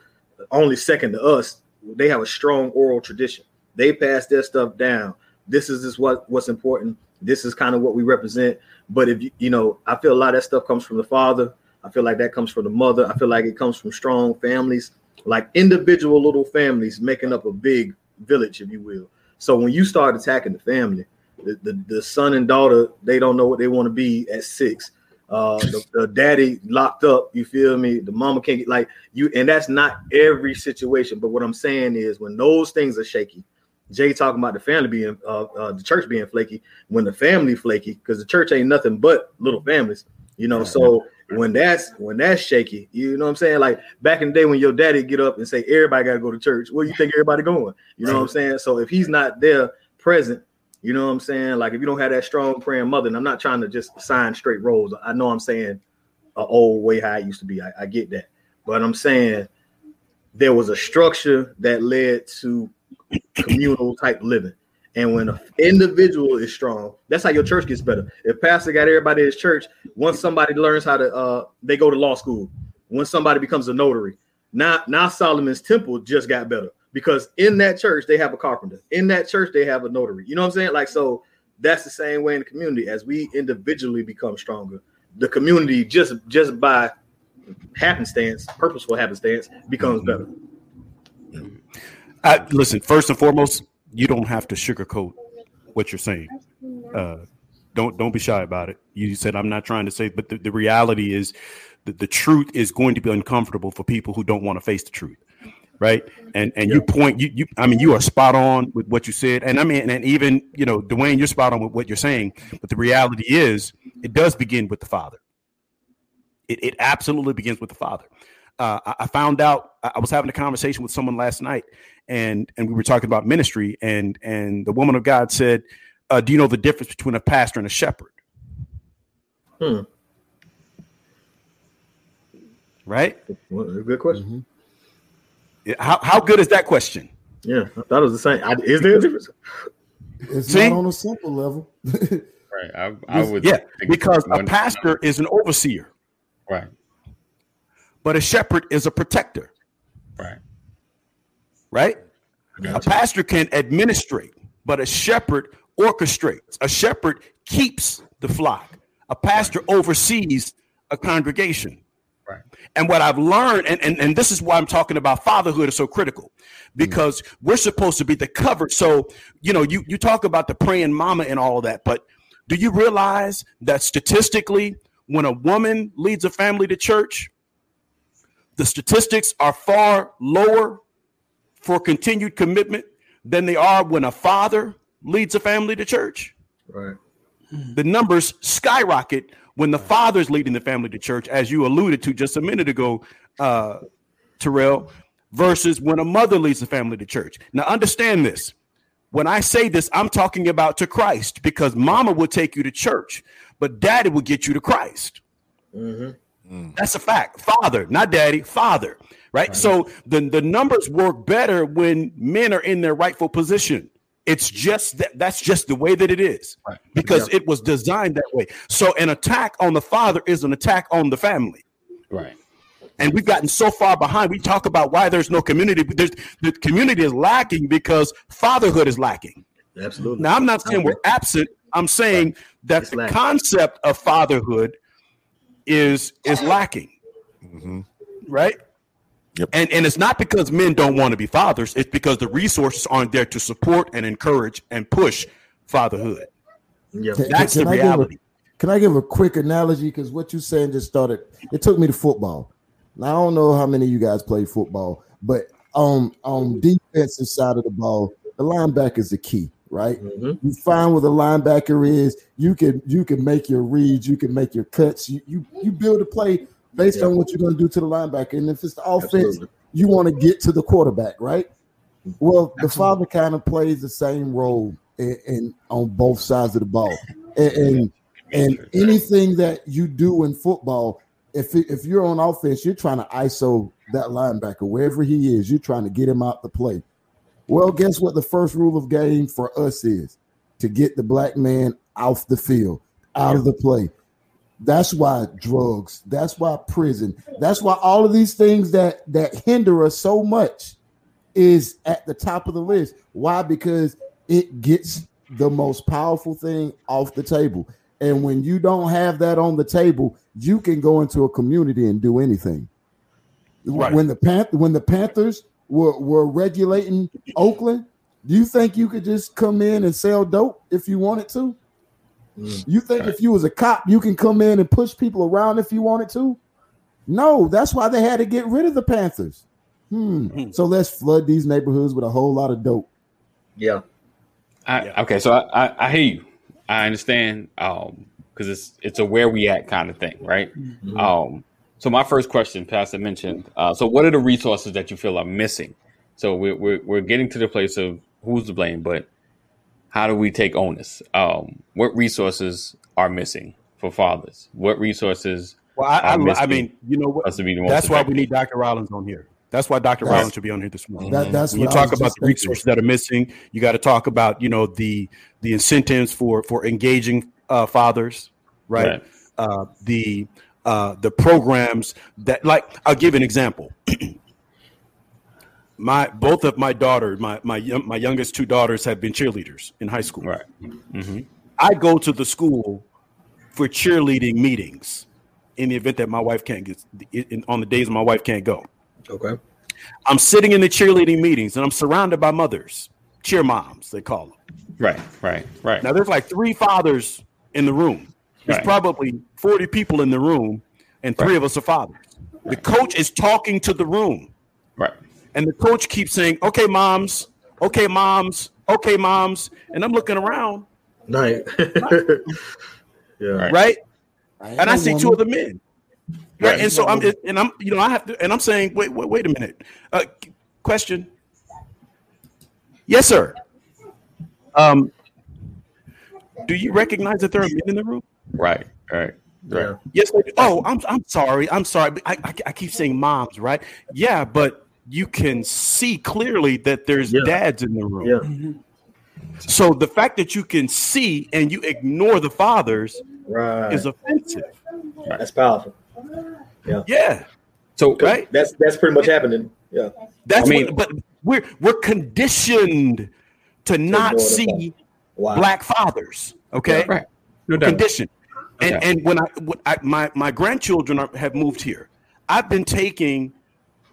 only second to us they have a strong oral tradition. They pass their stuff down. This is just what what's important. This is kind of what we represent. But if you you know, I feel a lot of that stuff comes from the father. I feel like that comes from the mother. I feel like it comes from strong families, like individual little families making up a big village, if you will. So when you start attacking the family, the, the, the son and daughter, they don't know what they want to be at six. Uh, the, the, daddy locked up, you feel me? The mama can't get like you, and that's not every situation. But what I'm saying is when those things are shaky, Jay talking about the family being uh, uh the church being flaky, when the family flaky, because the church ain't nothing but little families, you know. So when that's when that's shaky, you know what I'm saying? Like back in the day when your daddy get up and say everybody gotta go to church, where you think everybody going? You know what I'm saying? So if he's not there present, you know what I'm saying? Like if you don't have that strong praying mother, and I'm not trying to just sign straight roles. I know I'm saying a old way how it used to be. I, I get that, but I'm saying there was a structure that led to communal type living. And when an individual is strong, that's how your church gets better. If pastor got everybody in his church, once somebody learns how to, uh, they go to law school. Once somebody becomes a notary, now now Solomon's temple just got better because in that church they have a carpenter. In that church they have a notary. You know what I'm saying? Like so, that's the same way in the community. As we individually become stronger, the community just just by happenstance, purposeful happenstance, becomes better. I, listen, first and foremost, you don't have to sugarcoat what you're saying. Uh, don't don't be shy about it. You said I'm not trying to say, but the, the reality is that the truth is going to be uncomfortable for people who don't want to face the truth. Right. And and yeah. you point you you I mean you are spot on with what you said. And I mean and even you know, Dwayne, you're spot on with what you're saying. But the reality is it does begin with the father. It, it absolutely begins with the father. Uh, I, I found out I was having a conversation with someone last night and and we were talking about ministry, and and the woman of God said, uh, "Do you know the difference between a pastor and a shepherd?" Hmm. Right. Well, good question. Mm-hmm. How how good is that question? Yeah, I thought it was the same. I, is there a difference? It's See? not on a simple level. [LAUGHS] right. I, I would. Yeah, because a pastor is an overseer. Right. But a shepherd is a protector. Right right? A pastor can administrate, but a shepherd orchestrates. A shepherd keeps the flock. A pastor oversees a congregation. Right. And what I've learned, and, and, and this is why I'm talking about fatherhood is so critical, because mm we're supposed to be the cover. So, you know, you, you talk about the praying mama and all of that, but do you realize that statistically, when a woman leads a family to church, the statistics are far lower for continued commitment than they are when a father leads a family to church. Right. The numbers skyrocket when the father's leading the family to church, as you alluded to just a minute ago, uh, Terrell, versus when a mother leads the family to church. Now, understand this. When I say this, I'm talking about to Christ because mama will take you to church, but daddy will get you to Christ. Mm-hmm. Mm. That's a fact. Father, not daddy, father right? right? So the, the numbers work better when men are in their rightful position. It's just that that's just the way that it is right. because yeah. it was designed that way. So an attack on the father is an attack on the family. Right. And we've gotten so far behind. We talk about why there's no community. There's, the community is lacking because fatherhood is lacking. Absolutely. Now, I'm not saying we're absent. I'm saying that the concept of fatherhood is is lacking. Mm-hmm. Right. Yep. And and it's not because men don't want to be fathers, it's because the resources aren't there to support and encourage and push fatherhood. Yeah. That's can, can the reality. A, can I give a quick analogy? Because what you're saying just started, it took me to football. Now I don't know how many of you guys play football, but on on defensive side of the ball, the linebacker is the key, right? Mm-hmm. You find where the linebacker is, you can you can make your reads, you can make your cuts, you you, you build a play based yeah. on what you're going to do to the linebacker. And if it's the offense, Absolutely. you want to get to the quarterback, right? Well, Absolutely. the father kind of plays the same role in, in on both sides of the ball, and, and, and anything that you do in football, if if you're on offense, you're trying to ISO that linebacker wherever he is. You're trying to get him out the play. Well, guess what? The first rule of game for us is to get the black man off the field, out of the play. That's why drugs, that's why prison, that's why all of these things that that hinder us so much is at the top of the list. Why? Because it gets the most powerful thing off the table. And when you don't have that on the table, you can go into a community and do anything. Right. When the Panth- when the Panthers were, were regulating Oakland, do you think you could just come in and sell dope if you wanted to? Mm. You think right. if you was a cop, you can come in and push people around if you wanted to? No, that's why they had to get rid of the Panthers. Hmm. hmm. So let's flood these neighborhoods with a whole lot of dope. Yeah. I, okay, so I, I, I, hear you. I understand um because it's it's a where we at kind of thing, right? Mm-hmm. Um so my first question, Pastor mentioned, uh, so what are the resources that you feel are missing? So we're, we're, we're getting to the place of who's to blame, but how do we take onus? Um, what resources are missing for fathers? What resources? Well, I, I, I mean, you know what? That's why we need Dr. Rollins on here. That's why Dr. Rollins should be on here this morning. That, that's when you talk about the resources that are missing. You got to talk about you know the the incentives for for engaging uh, fathers, right? right. Uh, the uh, the programs that like I'll give an example. [CLEARS THROAT] my both of my daughters, my my my youngest two daughters have been cheerleaders in high school. Right. Mm-hmm. I go to the school for cheerleading meetings in the event that my wife can't get in, on the days my wife can't go. Okay. I'm sitting in the cheerleading meetings and I'm surrounded by mothers, cheer moms, they call them. Right, right, right. Now there's like three fathers in the room. There's right. probably 40 people in the room, and three right. of us are fathers. The coach is talking to the room. Right. And the coach keeps saying, Okay, moms, okay, moms, okay, moms. And I'm looking around. Right. [LAUGHS] yeah. Right. And I see woman. two of the men. Right. And so I'm and I'm you know I have to and I'm saying wait wait wait a minute. Uh, question. Yes, sir. Um, do you recognize that there are men in the room? Right. Right. Right. Yeah. Yes. Oh, I'm I'm sorry. I'm sorry. I, I, I keep saying moms, right? Yeah, but you can see clearly that there's yeah. dads in the room. Yeah. Mm-hmm. So the fact that you can see and you ignore the fathers right. is offensive. Right. That's powerful. Yeah. Yeah. So right? that's that's pretty much happening. Yeah. That's I mean, what, but we're we're conditioned to not see wow. black fathers. Okay. Yeah, right. No condition. And okay. and when I, when I my my grandchildren are, have moved here, I've been taking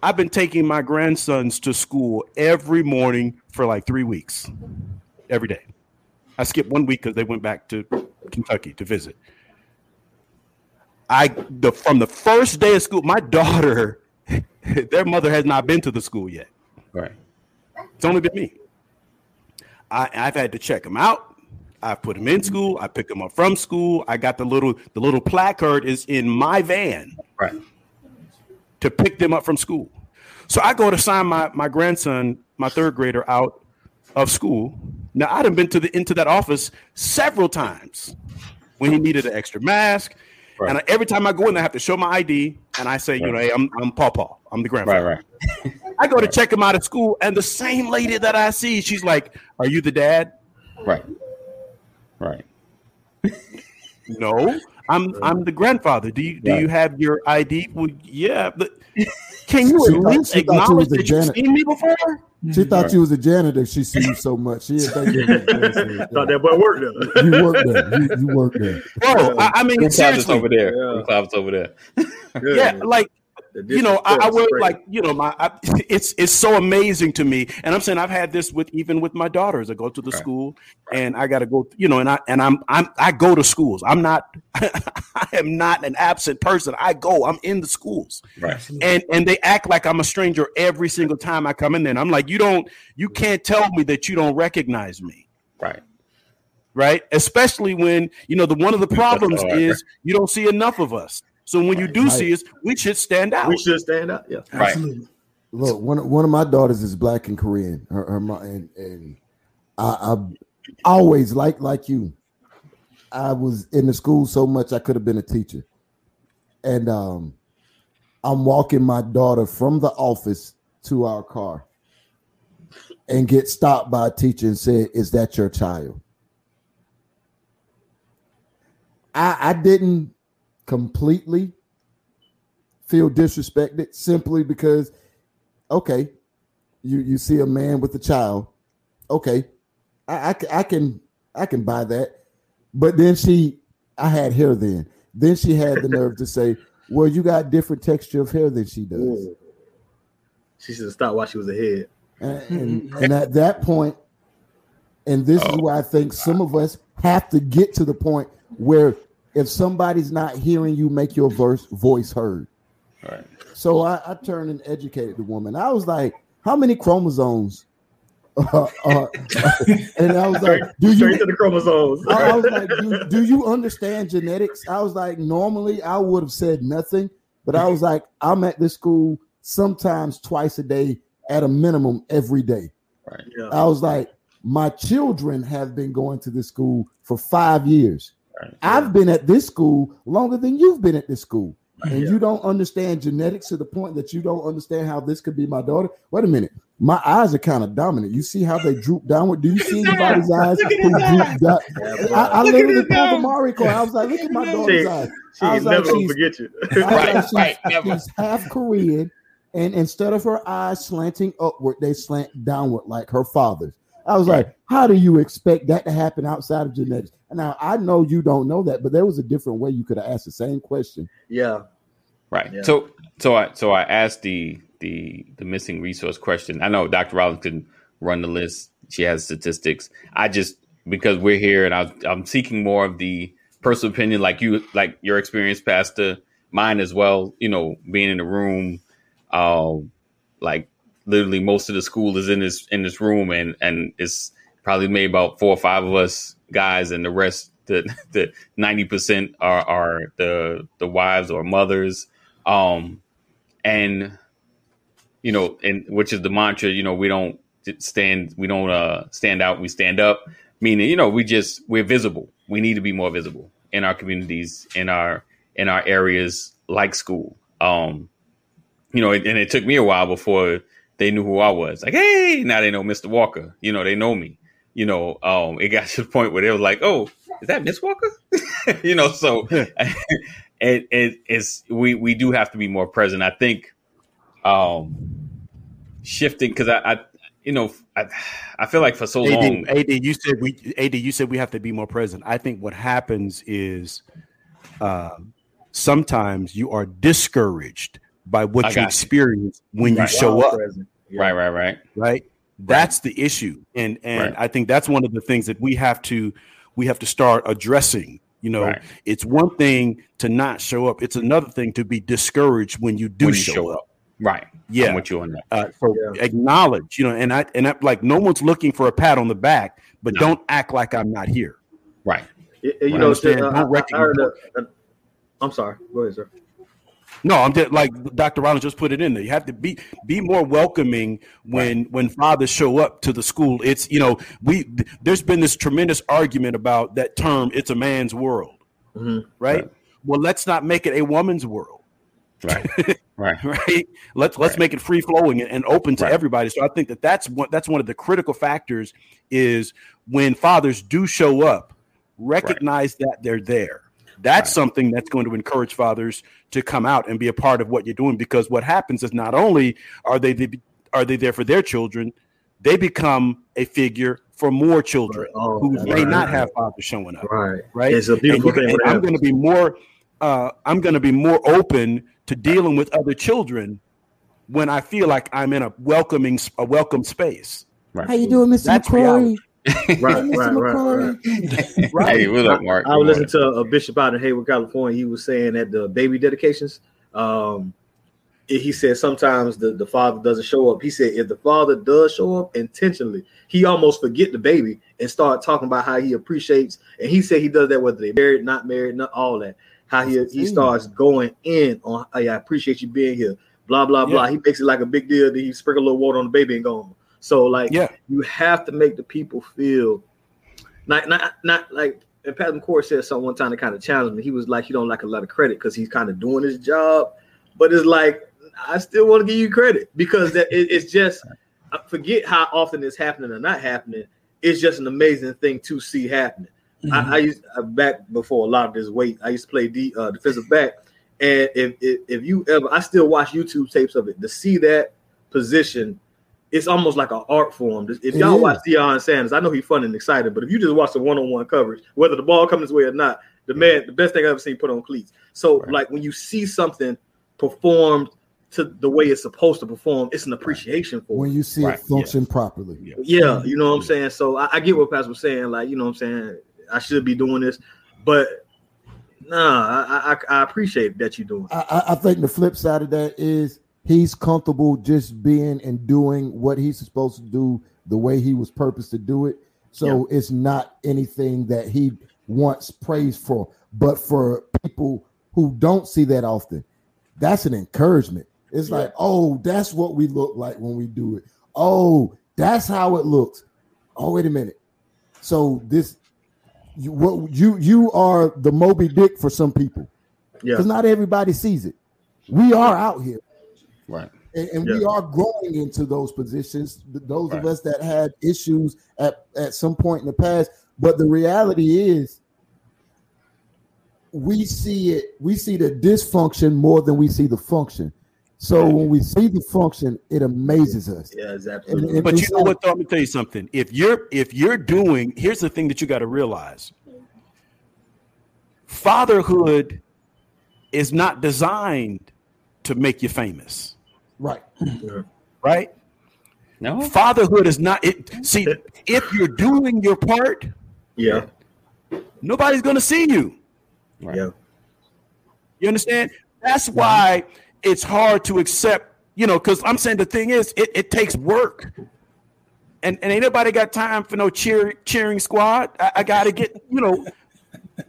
I've been taking my grandsons to school every morning for like three weeks, every day. I skipped one week because they went back to Kentucky to visit. I the from the first day of school, my daughter, [LAUGHS] their mother has not been to the school yet. Right. It's only been me. I, I've had to check them out. I put them in mm-hmm. school. I pick them up from school. I got the little the little placard is in my van. Right. To pick them up from school. So I go to sign my my grandson, my third grader, out of school. Now I'd have been to the into that office several times when he needed an extra mask. Right. And I, every time I go in, I have to show my ID, and I say, right. you know, hey, I'm I'm Paw Paw. I'm the grandfather. Right, right. I go to check him out of school, and the same lady that I see, she's like, "Are you the dad?" Right. Right. no, I'm I'm the grandfather. Do you do right. you have your ID? Well, yeah, but [LAUGHS] can you at least acknowledge that you've seen me before? She mm-hmm. thought right. you was a janitor. She seen you so much. She didn't think you [LAUGHS] thought that boy worked there. you worked there. You, you worked there. Bro, I, I mean, seriously, over there. Yeah. over there. yeah, like you know, I, I would like, you know, my I, [LAUGHS] it's it's so amazing to me, and I'm saying I've had this with even with my daughters. I go to the right. school, and I got to go, you know, and I and I'm I'm I go to schools. I'm not, [LAUGHS] I am not an absent person. I go. I'm in the schools, right? And and they act like I'm a stranger every single time I come in there. And I'm like, you don't, you can't tell me that you don't recognize me, right? Right, especially when you know the one of the problems is you don't see enough of us. So when you do right. see us, we should stand out. We should stand out. Yeah, absolutely. Look, one one of my daughters is black and Korean. Her, her and, and I, I always like like you. I was in the school so much I could have been a teacher, and um, I'm walking my daughter from the office to our car, and get stopped by a teacher and said, "Is that your child?" I, I didn't completely feel disrespected simply because, okay, you you see a man with a child. Okay, I, I, I can I can buy that. But then she, I had hair then. Then she had the nerve to say, "Well, you got different texture of hair than she does." Ooh. She should have stopped while she was ahead. And, and, at that point, and this oh. is where I think some of us have to get to the point where if somebody's not hearing you, make your verse, voice heard. Right. So I, I turned and educated the woman. I was like, "How many chromosomes uh, uh, [LAUGHS] and I was like, "Do you?" Straight to the chromosomes. I, I was like, do, [LAUGHS] "Do you understand genetics?" I was like, "Normally, I would have said nothing, but I was like, I'm at this school sometimes twice a day, at a minimum every day." Right. Yeah. I was like, "My children have been going to this school for five years. Right. I've been at this school longer than you've been at this school." and yeah. you don't understand genetics to the point that you don't understand how this could be my daughter. Wait a minute my eyes are kind of dominant. You see how they droop downward? Do you see anybody's eyes who droop down? I, I literally pulled the Mario I was like, look at my daughter's eyes. She I was like, never forget you. right, like, she's, right, she's half Korean, and instead of her eyes slanting upward, they slant downward like her father's. I was right. like, how do you expect that to happen outside of genetics? Now I know you don't know that, but there was a different way you could have asked the same question. Yeah. Right. Yeah. So so I so I asked the the the missing resource question. I know Dr. Rollins can run the list. She has statistics. I just because we're here and I, I'm seeking more of the personal opinion, like you, like your experience, Pastor, mine as well. You know, being in the room, uh, like literally most of the school is in this in this room, and and it's probably made about four or five of us guys, and the rest, the [LAUGHS] the ninety percent are are the the wives or mothers. Um, and you know, and which is the mantra, you know, we don't stand, we don't uh, stand out, we stand up. Meaning, you know, we just we're visible. We need to be more visible in our communities, in our in our areas like school. Um, you know, and it took me a while before they knew who I was. Like, hey, now they know Mr. Walker. You know, they know me. You know, um, it got [LAUGHS] to the point where they were like, oh, is that Miss Walker? [LAUGHS] you know, so it, it is we we do have to be more present. I think um, shifting because I, I, you know, I, I feel like for so AD, long. AD, you said we. AD, you said we have to be more present. I think what happens is, uh, sometimes you are discouraged by what you experience you. when right. you show up. Yeah. Right, right, right, right. That's right. the issue, and and right. I think that's one of the things that we have to we have to start addressing. You know, right. it's one thing to not show up; it's another thing to be discouraged when you do when you show, show, up. up. Right. Yeah. I'm with you on that. Uh, so yeah. acknowledge, you know, and I and I, like no one's looking for a pat on the back, but no. don't act like I'm not here. Right. You, you know, uh, I, I heard a, a, I'm sorry. Go ahead, sir. No, I'm just like Dr. Rollins just put it in there. You have to be be more welcoming when right. when fathers show up to the school. It's you know we there's been this tremendous argument about that term. It's a man's world, mm-hmm. right? right? Well, let's not make it a woman's world. Right. [LAUGHS] Right. right. Let's let's right. make it free flowing and, and open to everybody. So I think that that's one that's one of the critical factors is when fathers do show up, recognize that they're there. That's something that's going to encourage fathers to come out and be a part of what you're doing because what happens is not only are they the, are they there for their children, they become a figure for more children oh, who may not have fathers showing up. Right. Right. It's a beautiful and, thing. And I'm going to be more uh, I'm going to be more open to dealing with other children when I feel like I'm in a welcoming a welcome space. Right. How you doing, Mr. That's McCrory? Right, right, right, [LAUGHS] right, Hey, what up, Mark? I, I was listening to a bishop out in Hayward, California. He was saying that the baby dedications, um, he said sometimes the, the father doesn't show up. He said if the father does show up intentionally, he almost forget the baby and start talking about how he appreciates. And he said he does that whether they're married, not married, not all that how he, he starts going in on hey, I appreciate you being here, blah blah blah. He makes it like a big deal. Then he sprinkle a little water on the baby and go home. So like yeah. you have to make the people feel not not not like and Pat McCoy said something one time that kind of challenged me. He was like, he don't like a lot of credit because he's kind of doing his job, but it's like I still want to give you credit because that it, it's just I forget how often it's happening or not happening. It's just an amazing thing to see happening. Mm-hmm. I, I, used uh, back before a lot of this weight. I used to play the uh, defensive back, and if, if if you ever, I still watch YouTube tapes of it to see that position it's almost like an art form. If y'all watch Deion Sanders, I know he's fun and excited, but if you just watch the one-on-one coverage, whether the ball comes his way or not, the man, the best thing I've ever seen put on cleats. So, right. like when you see something performed to the way it's supposed to perform, it's an appreciation for when it. you see right. it function properly. Yeah. yeah, you know what I'm saying. So I, I, get what Pastor was saying. Like, you know what I'm saying. I should be doing this, but nah, I, I, I appreciate that you're doing. I, I think the flip side of that is he's comfortable just being and doing what he's supposed to do the way he was purposed to do it. So yeah. it's not anything that he wants praise for. But for people who don't see that often, that's an encouragement. It's yeah. like, oh, that's what we look like when we do it. Oh, that's how it looks. Oh, wait a minute. So this, you, what you you are the Moby Dick for some people, yeah, because not everybody sees it. We are out here, right? And, and yeah. we are growing into those positions. Those right. of us that had issues at at some point in the past, but the reality is, we see it. We see the dysfunction more than we see the function. So when we see the function, it amazes us. Yeah, exactly. And, and but you know what? Though, let me tell you something. If you're if you're doing, here's the thing that you got to realize: fatherhood is not designed to make you famous. Right. Yeah. Right. No. Fatherhood is not. It. See, if you're doing your part, yeah, nobody's going to see you. Right. Yeah. You understand? That's why it's hard to accept, you know, because I'm saying the thing is, it, it takes work. And, and ain't nobody got time for no cheer, cheering squad. I, I got to get, you know,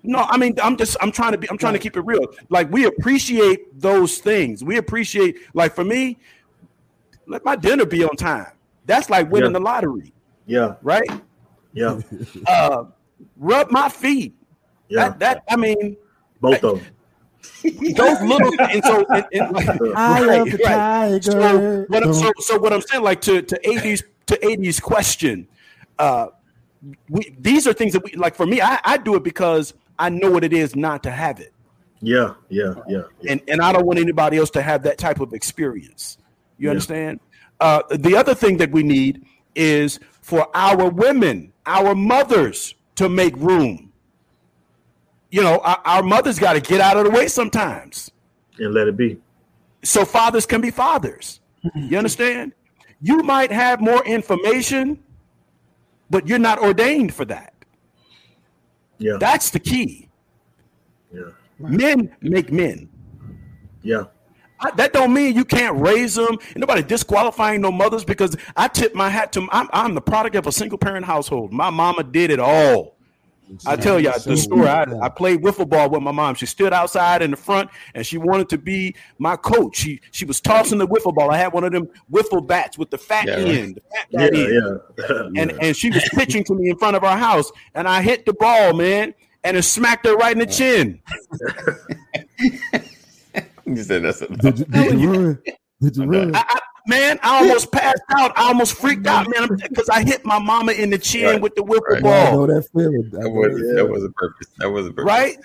no, I mean, I'm just, I'm trying to be, I'm trying to keep it real. Like, we appreciate those things. We appreciate, like, for me, let my dinner be on time. That's like winning yeah. the lottery. Yeah. Right? Yeah. [LAUGHS] Uh, rub my feet. Yeah. That, that I mean, both of them [LAUGHS] those little and so and, and like, I [LAUGHS] right, right. Tiger. So what, so, so what I'm saying, like to to AD's to AD's question, uh, we these are things that we like. For me, I, I do it because I know what it is not to have it. Yeah, yeah, yeah, yeah. And and I don't want anybody else to have that type of experience. You yeah. understand? Uh, the other thing that we need is for our women, our mothers, to make room you know, our, our mothers got to get out of the way sometimes and let it be. So fathers can be fathers. You [LAUGHS] understand? You might have more information, but you're not ordained for that. Yeah. That's the key. Yeah. Men make men. Yeah. I, that don't mean you can't raise them. nobody disqualifying no mothers because I tip my hat to. I'm, I'm the product of a single parent household. My mama did it all. I tell you the story. I, I played wiffle ball with my mom. She stood outside in the front and she wanted to be my coach. She she was tossing the wiffle ball. I had one of them wiffle bats with the fat yeah, end, the fat yeah, end. Yeah. [LAUGHS] and and she was pitching to me in front of our house, and I hit the ball, man, and it smacked her right in the chin. [LAUGHS] you said that's did you, did you [LAUGHS] run? Did you run? I, I, man, I almost passed out. I almost freaked out, man, because I hit my mama in the chin right. with the wiffle right. ball. I know that feeling. That, was, yeah. that was a purpose. That was a purpose. Right?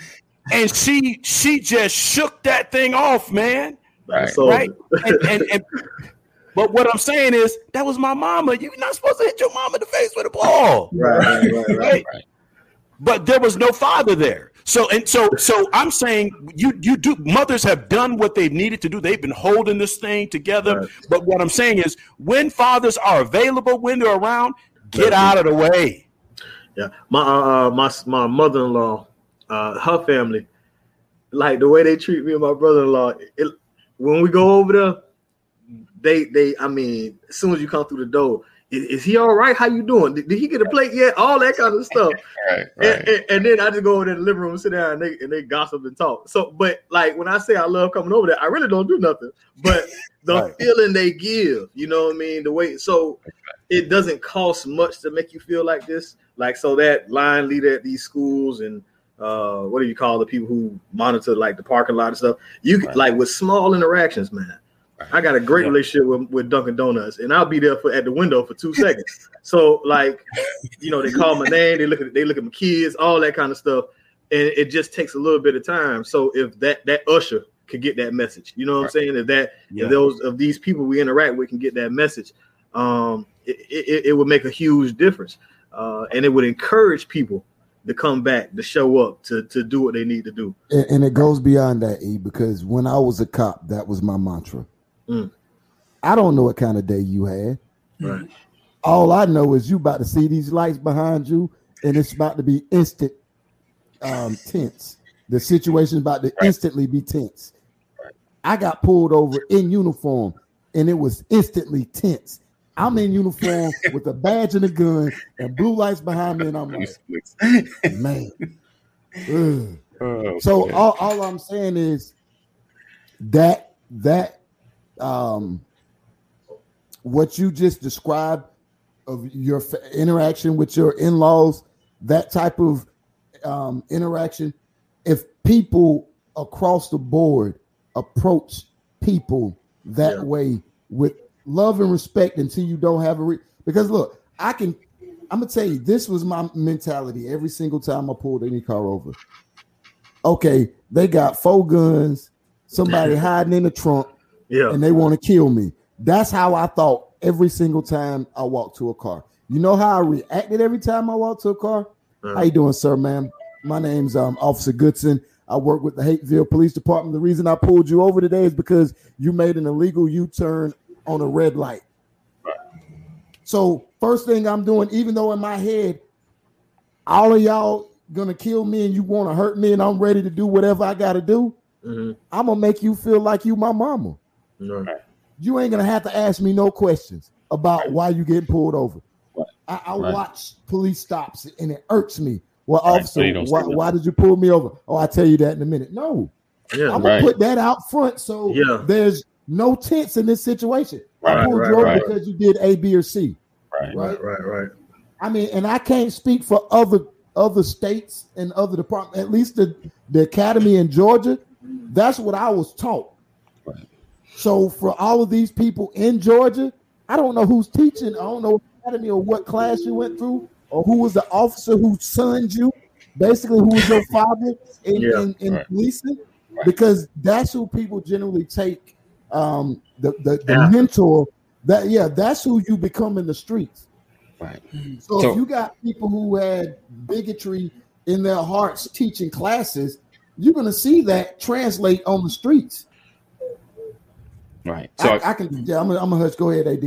And she she just shook that thing off, man. Right. right? And, and, [LAUGHS] and, but what I'm saying is that was my mama. You're not supposed to hit your mama in the face with a ball. Right, right, right, right. right? But there was no father there. So and so so I'm saying you you do mothers have done what they've needed to do. They've been holding this thing together. Right. But what I'm saying is when fathers are available, when they're around, get out of the way. Yeah. My uh, uh my my mother-in-law, uh her family, like the way they treat me and my brother-in-law, it, when we go over there, they they I mean, as soon as you come through the door, is, is, he all right? How you doing? Did, did, he get a plate yet? All that kind of stuff. [LAUGHS] right, right. And, and, and, then I just go over there in the living room and sit down and they, and they gossip and talk. So, but like when I say I love coming over there, I really don't do nothing. But [LAUGHS] the right. feeling they give, you know what I mean? The way, so it doesn't cost much to make you feel like this. Like, so that line leader at these schools and uh, what do you call the people who monitor like the parking lot and stuff? You right. like with small interactions, man I got a great yeah. relationship with, with Dunkin' Donuts, and I'll be there for at the window for two seconds. So, like, you know, they call my name, they look at they look at my kids, all that kind of stuff, and it just takes a little bit of time. So, if that that usher could get that message, you know what right. I'm saying? If that yeah. if those of these people we interact with can get that message, um, it, it, it, would make a huge difference, uh, and it would encourage people to come back, to show up, to to do what they need to do. And, and it goes beyond that, E, because when I was a cop, that was my mantra. Mm. I don't know what kind of day you had. Right. All I know is you about to see these lights behind you, and it's about to be instant um, tense. The situation's about to right. instantly be tense. Right. I got pulled over in uniform, and it was instantly tense. I'm in uniform [LAUGHS] with a badge and a gun, and blue lights behind me, and I'm like, [LAUGHS] man. Oh, so all, all I'm saying is that that um what you just described of your interaction with your in-laws, that type of um, interaction, if people across the board approach people that yeah. way with love and respect until you don't have a re- because look, I can I'm gonna tell you this was my mentality every single time I pulled any car over. Okay, they got four guns, somebody [LAUGHS] hiding in the trunk, yeah, and they want to kill me. That's how I thought every single time I walked to a car. You know how I reacted every time I walked to a car? Uh-huh. How you doing, sir, ma'am? My name's um, Officer Goodson. I work with the Hapeville Police Department. The reason I pulled you over today is because you made an illegal U-turn on a red light. So first thing I'm doing, even though in my head, all of y'all gonna kill me and you want to hurt me, and I'm ready to do whatever I got to do. Mm-hmm. I'm gonna make you feel like you my mama. Right you ain't gonna have to ask me no questions about why you getting pulled over. I, I right. watch police stops and it irks me. Well, right. officer, so why, why, did you pull me over? Oh, I'll tell you that in a minute. No, yeah, I'm gonna put that out front so yeah. there's no tense in this situation. I pulled you over because you did A, B, or C. Right, right, right, right. I mean, and I can't speak for other other states and other departments. At least the the academy in Georgia, that's what I was taught. So for all of these people in Georgia, I don't know who's teaching. I don't know academy or what class you went through, or who was the officer who sons you, basically who was your [LAUGHS] father in, yeah, in, in right. policing, right. because that's who people generally take um, the the, the yeah. mentor. That yeah, that's who you become in the streets. Right. So, so if you got people who had bigotry in their hearts teaching classes, you're going to see that translate on the streets. Right. So I, I can. Yeah, I'm. I'm gonna go ahead, AD.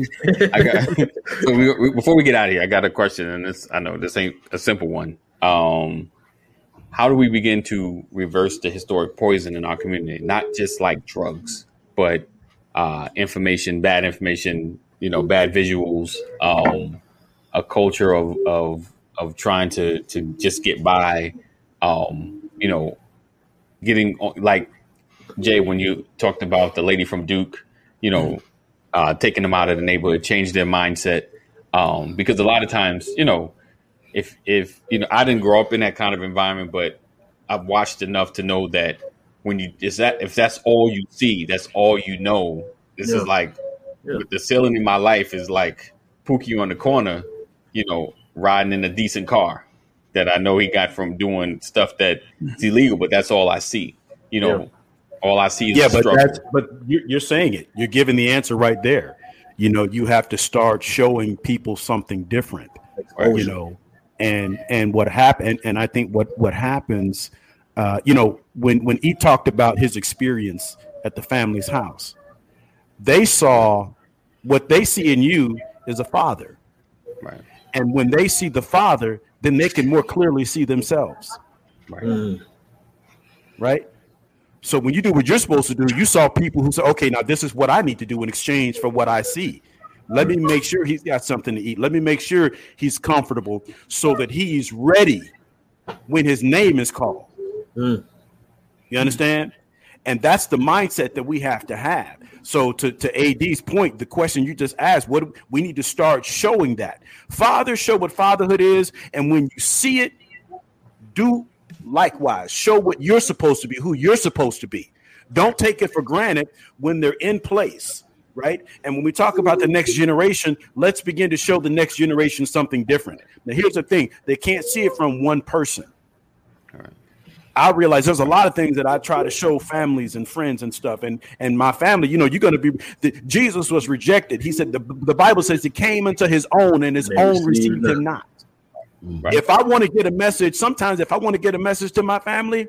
I got, [LAUGHS] so we, we, before we get out of here, I got a question, and this I know this ain't a simple one. Um, how do we begin to reverse the historic poison in our community? Not just like drugs, but uh, information, bad information, you know, bad visuals, um, a culture of of of trying to to just get by, um, you know, getting like Jay when you talked about the lady from Duke you know, uh, taking them out of the neighborhood, change their mindset. Um, because a lot of times, you know, if if you know, I didn't grow up in that kind of environment, but I've watched enough to know that when you is that if that's all you see, that's all you know. This yeah. is like yeah. the ceiling in my life is like Pookie on the corner, you know, riding in a decent car that I know he got from doing stuff that's illegal, but that's all I see. You know. All I see is yeah, but that's but you're saying it. You're giving the answer right there. You know, you have to start showing people something different. You know, and and what happened, and I think what what happens, uh, you know, when when he talked about his experience at the family's house, they saw what they see in you is a father, right? And when they see the father, then they can more clearly see themselves, right? Mm. Right. So when you do what you're supposed to do, you saw people who say, okay, now this is what I need to do in exchange for what I see. Let me make sure he's got something to eat. Let me make sure he's comfortable so that he's ready when his name is called. Mm. You understand? And that's the mindset that we have to have. So to, to AD's point, the question you just asked, what we need to start showing that. Father, show what fatherhood is. And when you see it, do likewise show what you're supposed to be, who you're supposed to be. Don't take it for granted when they're in place, right? And when we talk about the next generation, let's begin to show the next generation something different. Now, here's the thing they can't see it from one person. I realize there's a lot of things that I try to show families and friends and stuff, and and my family. You know, you're going to be. The, Jesus was rejected. He said the, the Bible says he came into his own, and his Maybe own received him not. Right. If I want to get a message, sometimes if I want to get a message to my family,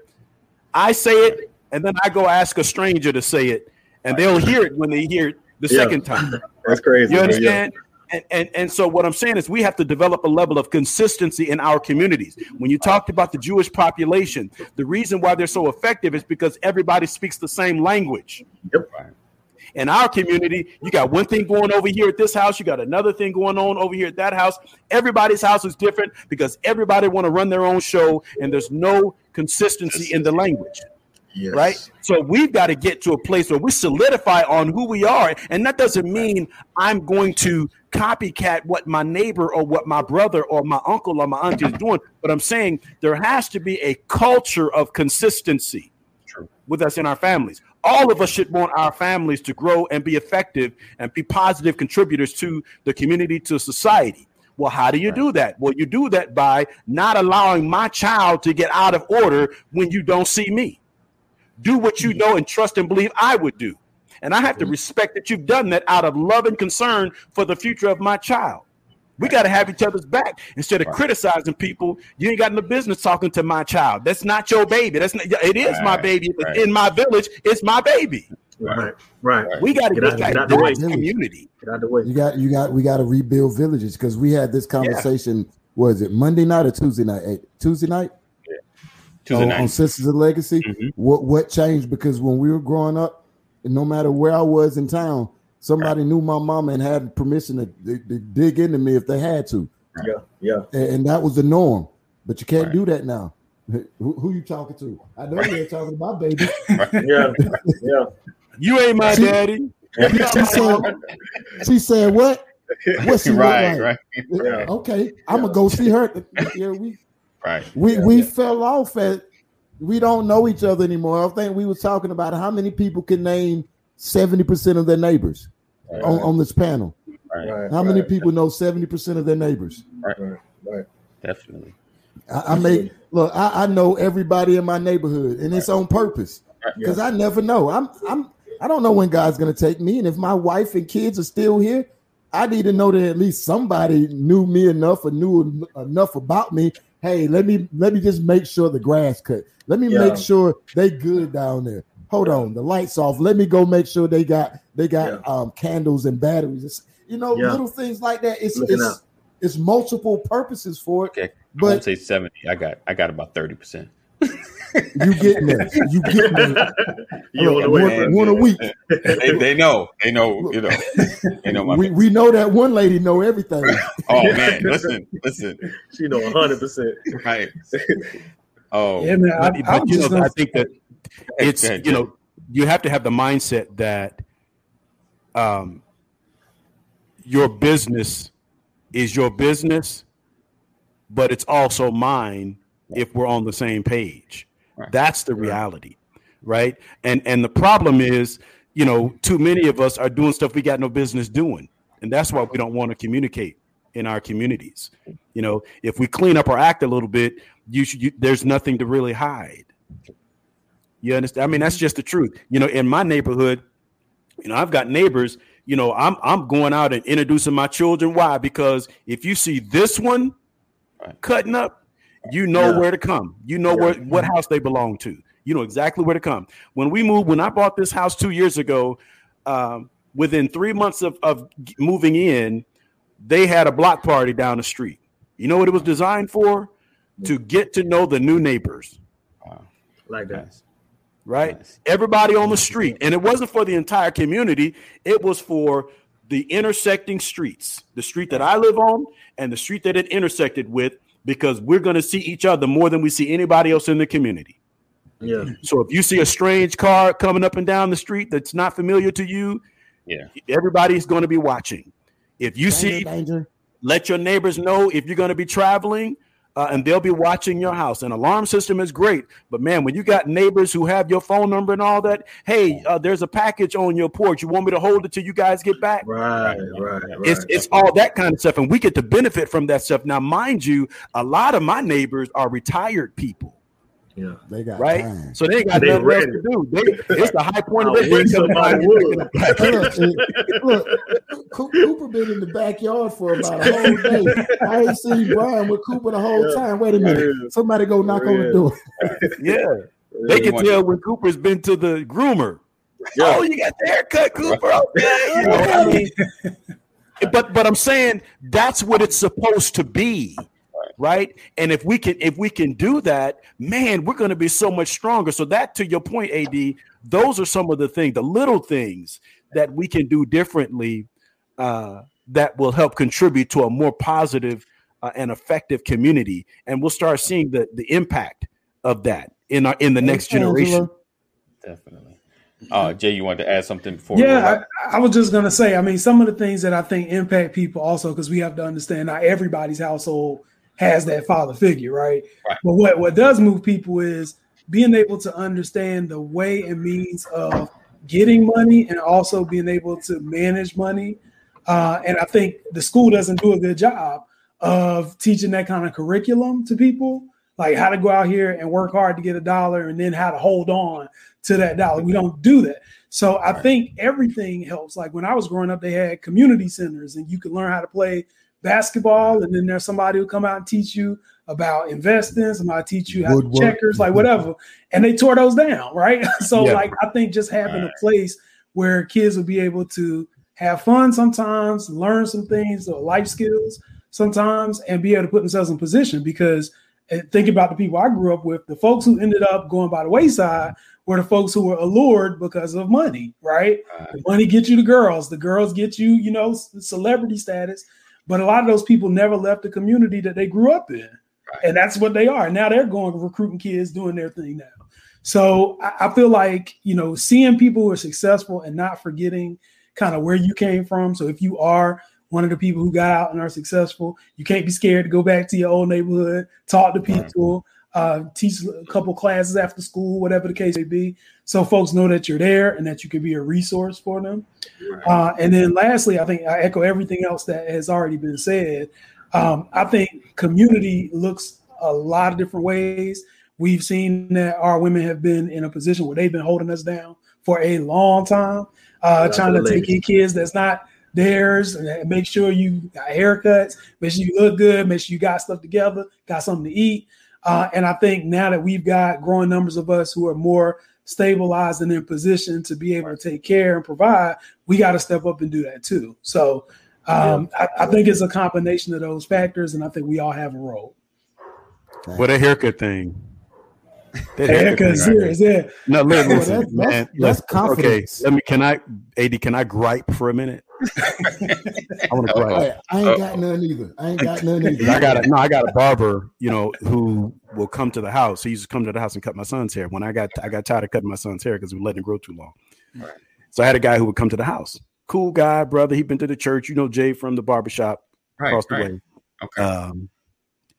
I say it, and then I go ask a stranger to say it, and they'll hear it when they hear it the yeah. second time. [LAUGHS] That's crazy. You understand? Yeah and, and, and so what I'm saying is we have to develop a level of consistency in our communities. When you talked about the Jewish population, the reason why they're so effective is because everybody speaks the same language. Yep. In our community, you got one thing going over here at this house, you got another thing going on over here at that house. Everybody's house is different because everybody want to run their own show, and there's no consistency in the language. Yes. Right. So we've got to get to a place where we solidify on who we are. And that doesn't mean I'm going to copycat what my neighbor or what my brother or my uncle or my auntie is doing. But I'm saying there has to be a culture of consistency True. with us in our families. All of us should want our families to grow and be effective and be positive contributors to the community, to society. Well, how do you right. do that? Well, you do that by not allowing my child to get out of order when you don't see me. Do what you mm-hmm. know and trust and believe I would do. And I have to mm-hmm. respect that you've done that out of love and concern for the future of my child. We got to have each other's back instead of criticizing people. You ain't got no business talking to my child. That's not your baby. That's not, it is right, my baby. Right. In my village, it's my baby. Right, right. We got to get, get, out, get community. Get out the way. You got, you got, we got to rebuild villages because we had this conversation. Yeah. Was it Monday night or Tuesday night? Tuesday night. Tuesday night. on Sisters of Legacy. Mm-hmm. What what changed? Because when we were growing up, and no matter where I was in town, somebody right. knew my mama and had permission to, to, to, dig into me if they had to. Yeah, yeah. And, and that was the norm. But you can't right. do that now. [LAUGHS] Who, who, you talking to? I know you ain't talking to my baby. yeah, yeah. You ain't my she, daddy. She said, she said what? What's right, like? right. Yeah. Okay, I'm gonna go see her. Yeah, we Right. We yeah, we yeah. fell off at we don't know each other anymore. I think we were talking about how many people can name 70% of their neighbors right. on, on this panel. Right. How many people know 70% of their neighbors? Right. Right. Definitely. I, I make look, I, I, know everybody in my neighborhood and it's on purpose. Because I never know. I'm I'm I don't know when God's gonna take me. And if my wife and kids are still here, I need to know that at least somebody knew me enough or knew enough about me hey, let me let me just make sure the grass cut. Let me yeah. make sure they good down there. Hold on, the lights off. Let me go make sure they got they got yeah. um, candles and batteries. It's, you know, yeah. little things like that. It's it's, it's multiple purposes for it. Okay, but I won't say seventy. I got I got about thirty percent. You getting there? You getting there? [LAUGHS] you uh, one, one, a week. They, they, know. They know. You know. They know. we, we know that one lady know everything. oh man, listen, listen. She know hundred percent. Right. Oh yeah, man. I, but, but you know, I think that it's you know you have to have the mindset that um your business is your business, but it's also mine if we're on the same page. Right. That's the reality, right? And and the problem is, you know, too many of us are doing stuff we got no business doing, and that's why we don't want to communicate in our communities. You know, if we clean up our act a little bit, you should. You, there's nothing to really hide. You understand? I mean, that's just the truth. You know, in my neighborhood, you know, I've got neighbors. You know, I'm I'm going out and introducing my children. Why? Because if you see this one cutting up, you know yeah. where to come. You know yeah. where what house they belong to. You know exactly where to come. When we moved, when I bought this house two years ago, um, within three months of, of moving in, they had a block party down the street. You know what it was designed for? To get to know the new neighbors. Wow. Like that. Right? Nice. Everybody on the street. And it wasn't for the entire community, it was for the intersecting streets, the street that I live on and the street that it intersected with because we're going to see each other more than we see anybody else in the community. Yeah. So if you see a strange car coming up and down the street that's not familiar to you, yeah, everybody's going to be watching. If you danger, see, danger. let your neighbors know if you're going to be traveling uh, and they'll be watching your house. An alarm system is great, but man, when you got neighbors who have your phone number and all that, hey, uh, there's a package on your porch. You want me to hold it till you guys get back? Right, right, right. It's it's all that kind of stuff, and we get to benefit from that stuff. Now, mind you, a lot of my neighbors are retired people. Yeah, they got right. Time. So they got they nothing else to do. They, it's the high point of [LAUGHS] their look, look, Cooper been in the backyard for about a whole day. I ain't seen Brian with Cooper the whole yeah. time. Wait a minute, somebody go knock yeah. on the door. [LAUGHS] yeah, they can tell when Cooper's been to the groomer. Yeah. Oh, you got the haircut, Cooper. Okay, you know, I mean, but but I'm saying that's what it's supposed to be right? And if we can if we can do that man we're going to be so much stronger. So that to your point ad those are some of the things the little things that we can do differently uh, that will help contribute to a more positive, uh, and effective community. And we'll start seeing the the impact of that in our in the next generation. Definitely. Uh, Jay, you wanted to add something before? Yeah, I, I, was just gonna say. I mean, some of the things that I think impact people also because we have to understand not everybody's household has that father figure, right? right? But what what does move people is being able to understand the way and means of getting money and also being able to manage money. Uh, and I think the school doesn't do a good job of teaching that kind of curriculum to people, like how to go out here and work hard to get a dollar and then how to hold on to that dollar. We don't do that. So I think everything helps. Like when I was growing up, they had community centers and you could learn how to play basketball, and then there's somebody who come out and teach you about investing, somebody teach you how to checkers, like whatever. And they tore those down, right? [LAUGHS] so yeah. like I think just having a place where kids will be able to have fun sometimes, learn some things or life skills sometimes, and be able to put themselves in position because eh, think about the people I grew up with, the folks who ended up going by the wayside were the folks who were allured because of money, right? right. The money gets you the girls, the girls get you, you know, celebrity status. But a lot of those people never left the community that they grew up in. Right. And that's what they are. Now they're going recruiting kids, doing their thing now. So I, I feel like, you know, seeing people who are successful and not forgetting kind of where you came from. So if you are one of the people who got out and are successful, you can't be scared to go back to your old neighborhood, talk to mm-hmm. people, uh, teach a couple classes after school, whatever the case may be, so folks know that you're there and that you can be a resource for them. Uh, and then lastly, I think I echo everything else that has already been said. Um, I think community looks a lot of different ways. We've seen that our women have been in a position where they've been holding us down for a long time, uh, trying to take in kids that's not theirs and make sure you got haircuts, make sure you look good, make sure you got stuff together, got something to eat. Uh, and I think now that we've got growing numbers of us who are more stabilized and in position to be able to take care and provide, we got to step up and do that too. So um, I, I, think it's a combination of those factors, and I think we all have a role. What a haircut thing. [LAUGHS] That haircut serious, yeah. No, listen, listen that's, man. That's, that's confidence. Okay, let me. Can I, Ad? Can I gripe for a minute? I want to gripe. I, I ain't got none either. I ain't got none either. I got a, no. I got a barber, you know, who will come to the house. He used to come to the house and cut my son's hair. When I got, I got tired of cutting my son's hair because we let it grow too long. Right. So I had a guy who would come to the house. Cool guy, brother. He'd been to the church. You know, Jay from the barbershop right, across the right. way. Okay. Um,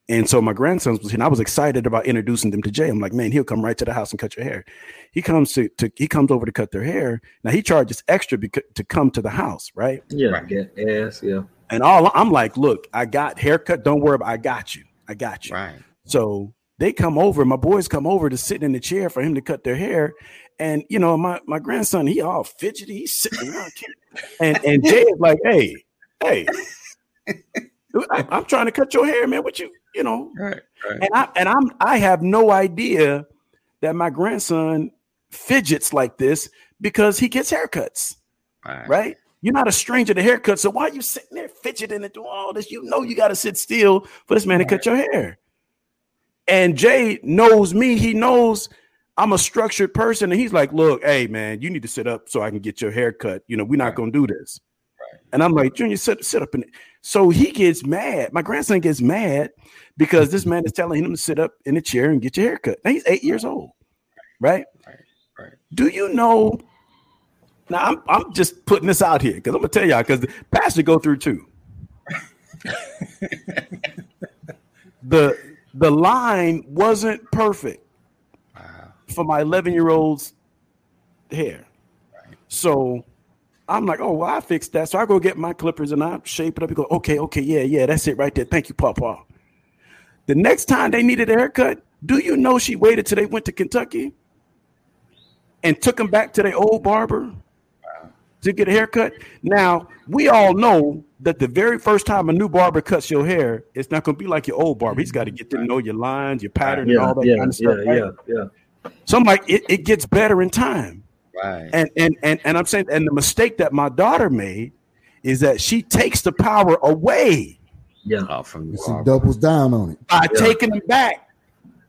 and so my grandsons was here, and I was excited about introducing them to Jay. I'm like, man, he'll come right to the house and cut your hair. He comes to, to he comes over to cut their hair. Now he charges extra because, to come to the house, right? Yeah, right. yes, yeah. And all I'm like, look, I got haircut. Don't worry about. I got you. I got you. Right. So they come over. My boys come over to sit in the chair for him to cut their hair, and you know, my my grandson, he all fidgety. He's sitting around, and and Jay is like, hey, hey. I, am trying to cut your hair, man. What you, you know? Right, right. And I and I'm I have no idea that my grandson fidgets like this because he gets haircuts. Right. right? You're not a stranger to haircuts, so why are you sitting there fidgeting and doing all this? You know you got to sit still for this man right. to cut your hair. And Jay knows me. He knows I'm a structured person, and he's like, "Look, hey man, you need to sit up so I can get your hair cut. You know, we're not right. gonna do this." And I'm like, Junior, sit, sit up in it. So he gets mad. My grandson gets mad because this man is telling him to sit up in a chair and get your hair cut. Now he's eight years old, right? Right. right. Do you know? Now I'm I'm just putting this out here because I'm gonna tell y'all because the pastor go through too. [LAUGHS] the the line wasn't perfect wow. for my 11 year old's hair. Right. So I'm like, oh, well, I fixed that. So I go get my clippers and I shape it up and go, okay, okay, yeah, yeah, that's it right there. Thank you, Papa. The next time they needed a haircut, Do you know she waited till they went to Kentucky and took them back to their old barber to get a haircut? Now, we all know that the very first time a new barber cuts your hair, it's not going to be like your old barber. He's got to get to know your lines, your pattern, yeah, and all that yeah, kind of stuff. Yeah, right? yeah, yeah. So I'm like, it, it gets better in time. Right. And and and and I'm saying, and the mistake that my daughter made is that she takes the power away. Yeah. Oh, from the She doubles down on it. By Yeah. taking them back.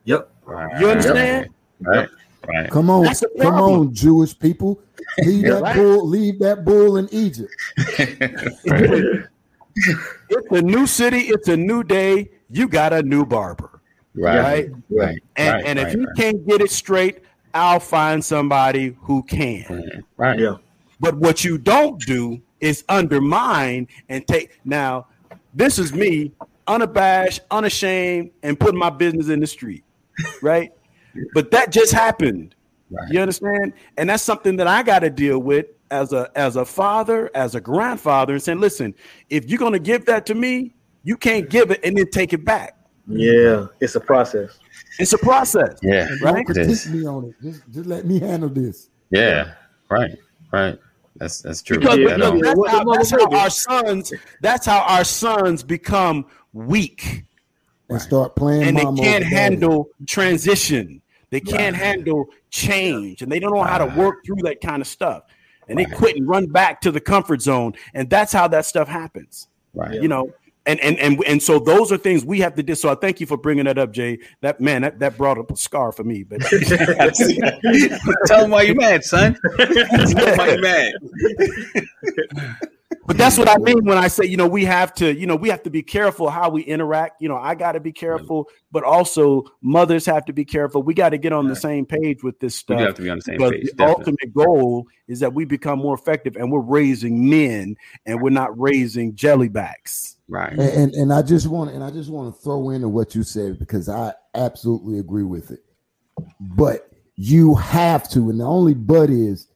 Yep. Right. You understand? Right. Right. Come on, come on, Jewish people. Leave [LAUGHS] that Right. bull, leave that bull in Egypt. [LAUGHS] It's a new city. It's a new day. You got a new barber, Right. right? Right. And, right, and if right, you can't get it straight, I'll find somebody who can. Right. Yeah. But what you don't do is undermine and take. Now, this is me, unabashed, unashamed, and putting my business in the street, right? but that just happened. Right. You understand? And that's something that I got to deal with as a as a father, as a grandfather, and saying, listen, if you're gonna give that to me, you can't give it and then take it back. Yeah. It's a process. It's a process. Yeah. Don't Right? critique me on it. Just, just let me handle this. Yeah. Right. Right. That's that's true. Because Yeah, That, no, um, that's, how, that's how our sons. That's how our sons become weak, And start playing and they can't over daddy. handle transition. They can't handle change, and they don't know how to work through that kind of stuff. And they Right. quit and run back to the comfort zone, and that's how that stuff happens. right. You know. And, and and and so those are things we have to do. So I thank you for bringing that up, Jay. That man, that, that brought up a scar for me. But [LAUGHS] Tell them why you mad, son. [LAUGHS] Tell them why you mad. [LAUGHS] But that's what I mean when I say, you know, we have to, you know, we have to be careful how we interact. You know, I got to be careful, but also mothers have to be careful. We got to get on the same page with this We stuff. do have to be on the same because page. the definitely. ultimate goal is that we become more effective and we're raising men and we're not raising jellybacks. Right. And, and and I just want and I just want to throw into what you said because I absolutely agree with it. But you have to, and the only but is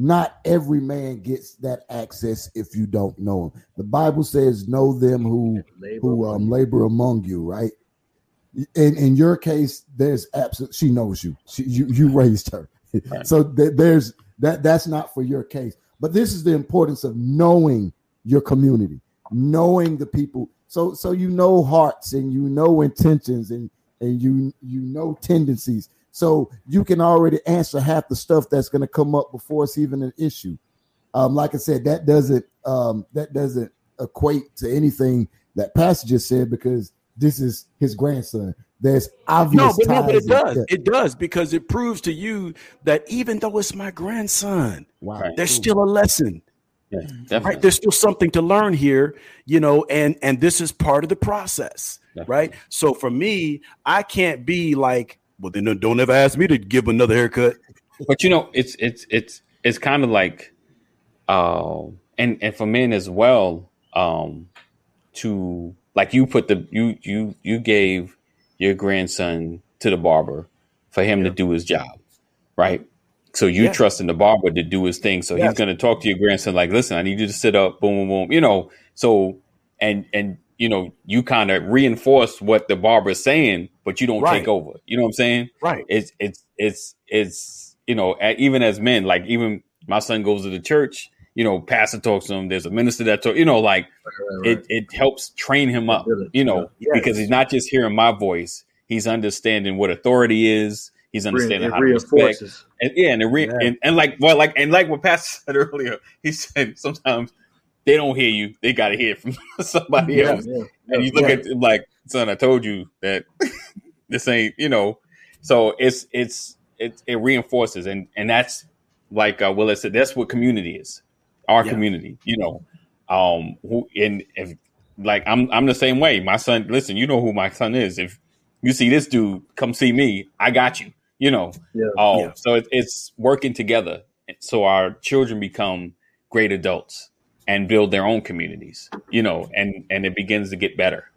not every man gets that access if you don't know him. The Bible says, "Know them who who um, labor among you." Right. In in your case, there's absolute. She knows you. She, you you [LAUGHS] raised her, Right. so th- there's that. That's not for your case. But this is the importance of knowing your community, knowing the people. So so you know hearts and you know intentions and and you you know tendencies. So you can already answer half the stuff that's going to come up before it's even an issue. Um, like I said, that doesn't um, that doesn't equate to anything that Pastor just said because this is his grandson. There's obvious No, but no, but it does. stuff. It does because it proves to you that even though it's my grandson, Wow. Right. there's still a lesson. Yeah, right there's still something to learn here you know and and this is part of the process Definitely. right so for me i can't be like well then don't- ever ask me to give another haircut But you know, it's it's it's it's kind of like, uh, and and for men as well, um, to like you put the you you you gave your grandson to the barber for him to do his job, right? So you Yeah. trusting the barber to do his thing. So Yes. he's going to talk to your grandson like, "Listen, I need you to sit up." Boom, boom, boom. You know. So and and you know you kind of reinforce what the barber is saying, but you don't Right. take over. You know what I'm saying? right it's it's it's it's you know even as men like even my son goes to the church you know pastor talks to him there's a minister that talk you know like it it helps train him up you know Yes. because he's not just hearing my voice he's understanding what authority is he's understanding it how to respect and yeah and, it re- Yeah. and and like well like and like what pastor said [LAUGHS] earlier he said sometimes they don't hear you they got to hear it from [LAUGHS] somebody Yeah. else Yeah. and you look Right. at him like, son, I told you that [LAUGHS] this ain't, you know. So it's it's it it reinforces and and that's like uh, Willis said, that's what community is. Our Yeah. community, you know. Um who and if like I'm I'm the same way. My son, listen, you know who my son is. If you see this dude, come see me. I got you. You know. Yeah. Oh, Yeah. so it, it's working together. So our children become great adults and build their own communities. You know, and and it begins to get better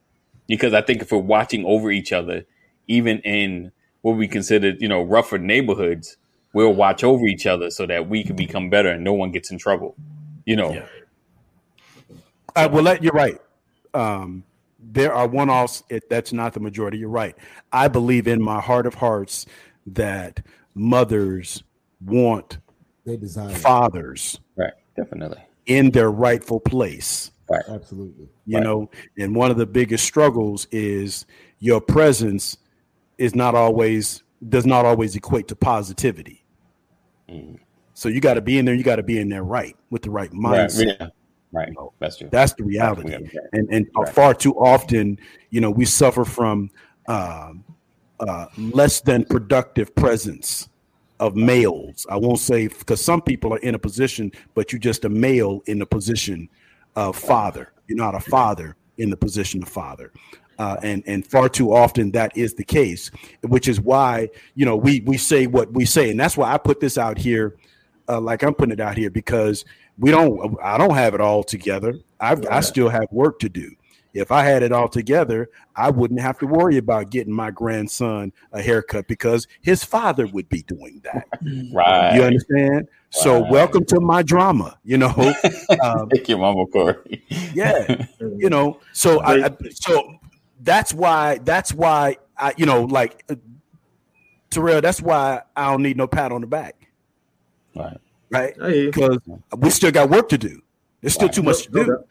because I think if we're watching over each other, even in what we consider, you know, rougher neighborhoods, we'll watch over each other so that we can become better and no one gets in trouble. You know, Yeah. Uh, well, that, you're right. Um, there are one offs. That's not the majority. You're right. I believe in my heart of hearts that mothers want they design fathers right definitely in their rightful place right absolutely you right. know and one of the biggest struggles is your presence is not always does not always equate to positivity mm. so you got to be in there you got to be in there right with the right mindset right, yeah. Right. You know, that's true. That's the reality. And and right. far too often, you know, we suffer from um, uh, less than productive presence of males. I won't say because some people are in a position, but you're just a male in the position of father. You're not a father in the position of father. Uh, and and far too often that is the case, which is why you know we we say what we say, and that's why I put this out here, uh, like I'm putting it out here because we don't. I don't have it all together. I've, I still have work to do. If I had it all together, I wouldn't have to worry about getting my grandson a haircut because his father would be doing that. [LAUGHS] Right. You understand? Right. So welcome to my drama. You know. [LAUGHS] Um, Thank you, Mama Corey. yeah. You know. So [LAUGHS] I, I. So that's why. That's why I. You know, like uh, Terrell. That's why I don't need no pat on the back. Right. Right. Because we still got work to do. There's still right. too much to do.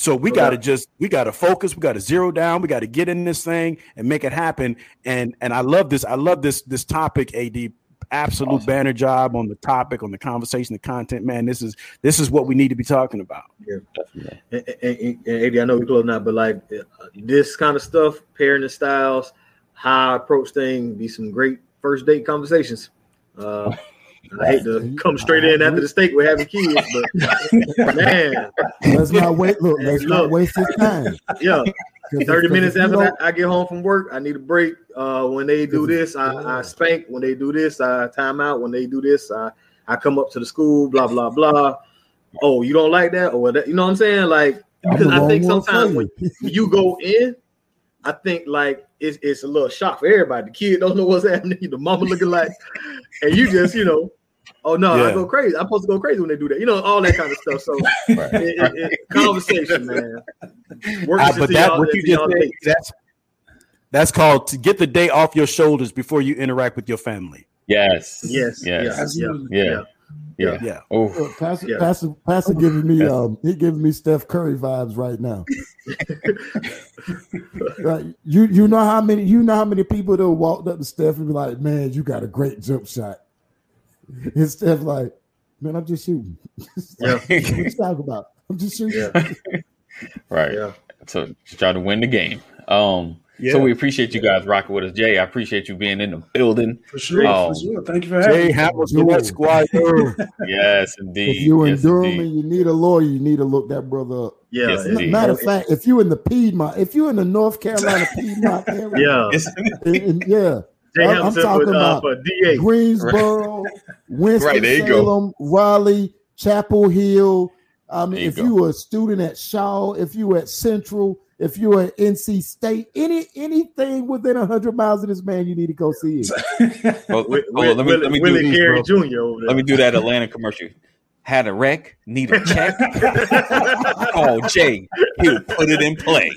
So we got to just we got to focus. We got to zero down. We got to get in this thing and make it happen. And and I love this. I love this this topic. Ad absolute awesome. banner job on the topic, on the conversation, the content. Man, this is this is what we need to be talking about. Yeah, and, and, and Ad, I know we close now, but like uh, this kind of stuff, parenting styles, how I approach things, be some great first date conversations. Uh, [LAUGHS] I hate to come straight in after the steak with having kids, but man, let's not wait. Look, [LAUGHS] let's look, not waste his time. Yeah, [LAUGHS] thirty minutes after I, I, get home from work, I need a break. Uh, when they do this, I, I, spank. When they do this, I time out. When they do this, I I come up to the school. Blah blah blah. Oh, you don't like that, or that? You know what I'm saying? Like because I think sometimes when you go in, I think like it's, it's a little shock for everybody. The kid don't know what's [LAUGHS] happening. The mama looking like, and you just you know Oh no, yeah. I go crazy. I'm supposed to go crazy when they do that. You know, all that kind of stuff. So [LAUGHS] right. it, it, it, conversation, man. Uh, but that what you just said, that's that's called to get the day off your shoulders before you interact with your family. Yes. Yes. Yes. yes. Yeah. Yeah. yeah. Yeah. yeah. Oh. Pastor, yeah. Pastor, Pastor giving me um he giving me Steph Curry vibes right now. [LAUGHS] right. You you know how many you know how many people that walked up to Steph and be like, man, you got a great jump shot. [LAUGHS] And of like, man, I'm just shooting. [LAUGHS] Yeah. what you talking about? I'm just shooting. Yeah. [LAUGHS] right. Yeah. So just try to win the game. Um yeah. So we appreciate you guys rocking with us, Jay. I appreciate you being in the building. For sure, um, for sure. Thank you for having Jay me. Hamilton, Squad. yes, indeed. If you in yes, Durham indeed. and you need a lawyer, you need to look that brother up. Yeah. Yes, Matter of fact, if you in the Piedmont, if you in the North Carolina Piedmont area, yeah, and, and, yeah. Jay I'm, I'm talking with, uh, about DA. Greensboro, [LAUGHS] Winston right, Salem, Raleigh, Chapel Hill. I mean, if go. you were a student at Shaw, if you were at Central, if you're at NC State, any anything within hundred miles of this man, you need to go see it. well, [LAUGHS] well, let me let me Willie do Gary Jr. Over there. Let me do that Atlanta commercial. Had a wreck, need a check. [LAUGHS] Call Jay. He'll put it in play.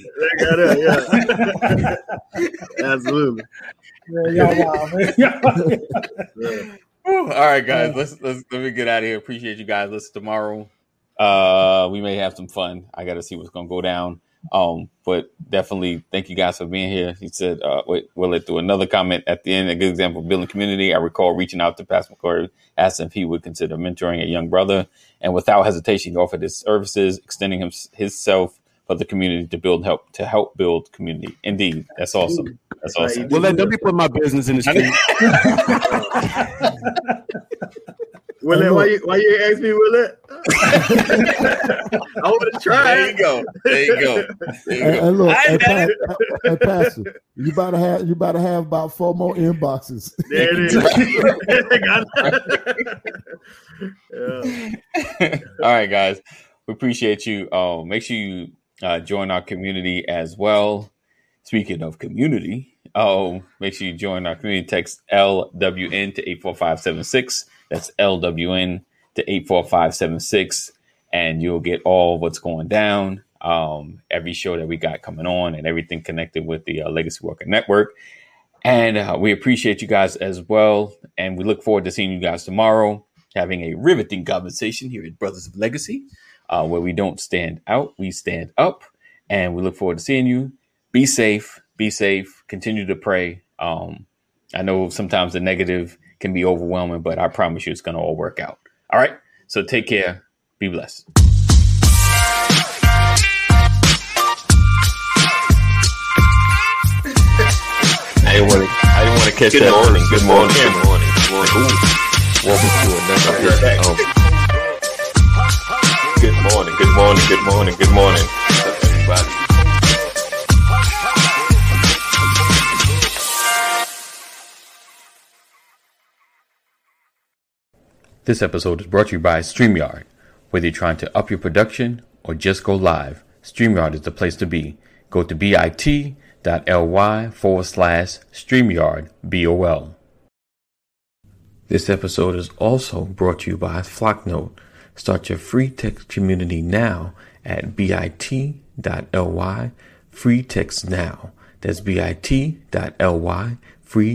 yeah. Absolutely. Yeah, man. [LAUGHS] All right, guys. Let's let's let me get out of here. Appreciate you guys. Let's tomorrow. Uh, we may have some fun. I got to see what's gonna go down. Um, but definitely thank you guys for being here. He said, uh, wait, we'll let through another comment at the end. A good example of building community. I recall reaching out to Pastor McCoy, asking if he would consider mentoring a young brother, and without hesitation, he offered his services, extending him himself for the community to build help to help build community. Indeed, that's awesome. That's awesome. Well, let, let me put my business in the street. [LAUGHS] Willett, why you why you ask me, Will it? [LAUGHS] I want to try. There you go. There you go. There you go. look, hey, pa- hey, Pastor, you about to have you about to have about four more inboxes. [LAUGHS] There it is. yeah. All right, guys. We appreciate you. Uh, make sure you uh, join our community as well. Speaking of community, oh, make sure you join our community. Text LWN to eight four five seven six. That's LWN to 84576, and you'll get all what's going down. um, every show that we got coming on and everything connected with the uh, Legacy Worker Network. And uh, we appreciate you guys as well. And we look forward to seeing you guys tomorrow, having a riveting conversation here at Brothers of Legacy, uh, where we don't stand out, we stand up. And we look forward to seeing you. Be safe, be safe, continue to pray. Um, I know sometimes the negative can be overwhelming, but I promise you it's going to all work out. All right. So take care. Be blessed. I didn't want to. I didn't want to catch good that. Morning, good morning. Good morning. Good morning. Ooh. Welcome to another edition of. Good morning. Good morning. Good morning. Good morning, everybody. This episode is brought to you by StreamYard. Whether you're trying to up your production or just go live, StreamYard is the place to be. Go to bit bit.ly forward slash StreamYard BOL. This episode is also brought to you by Flocknote. Start your free text community now at bit.ly free text now. That's bit.ly free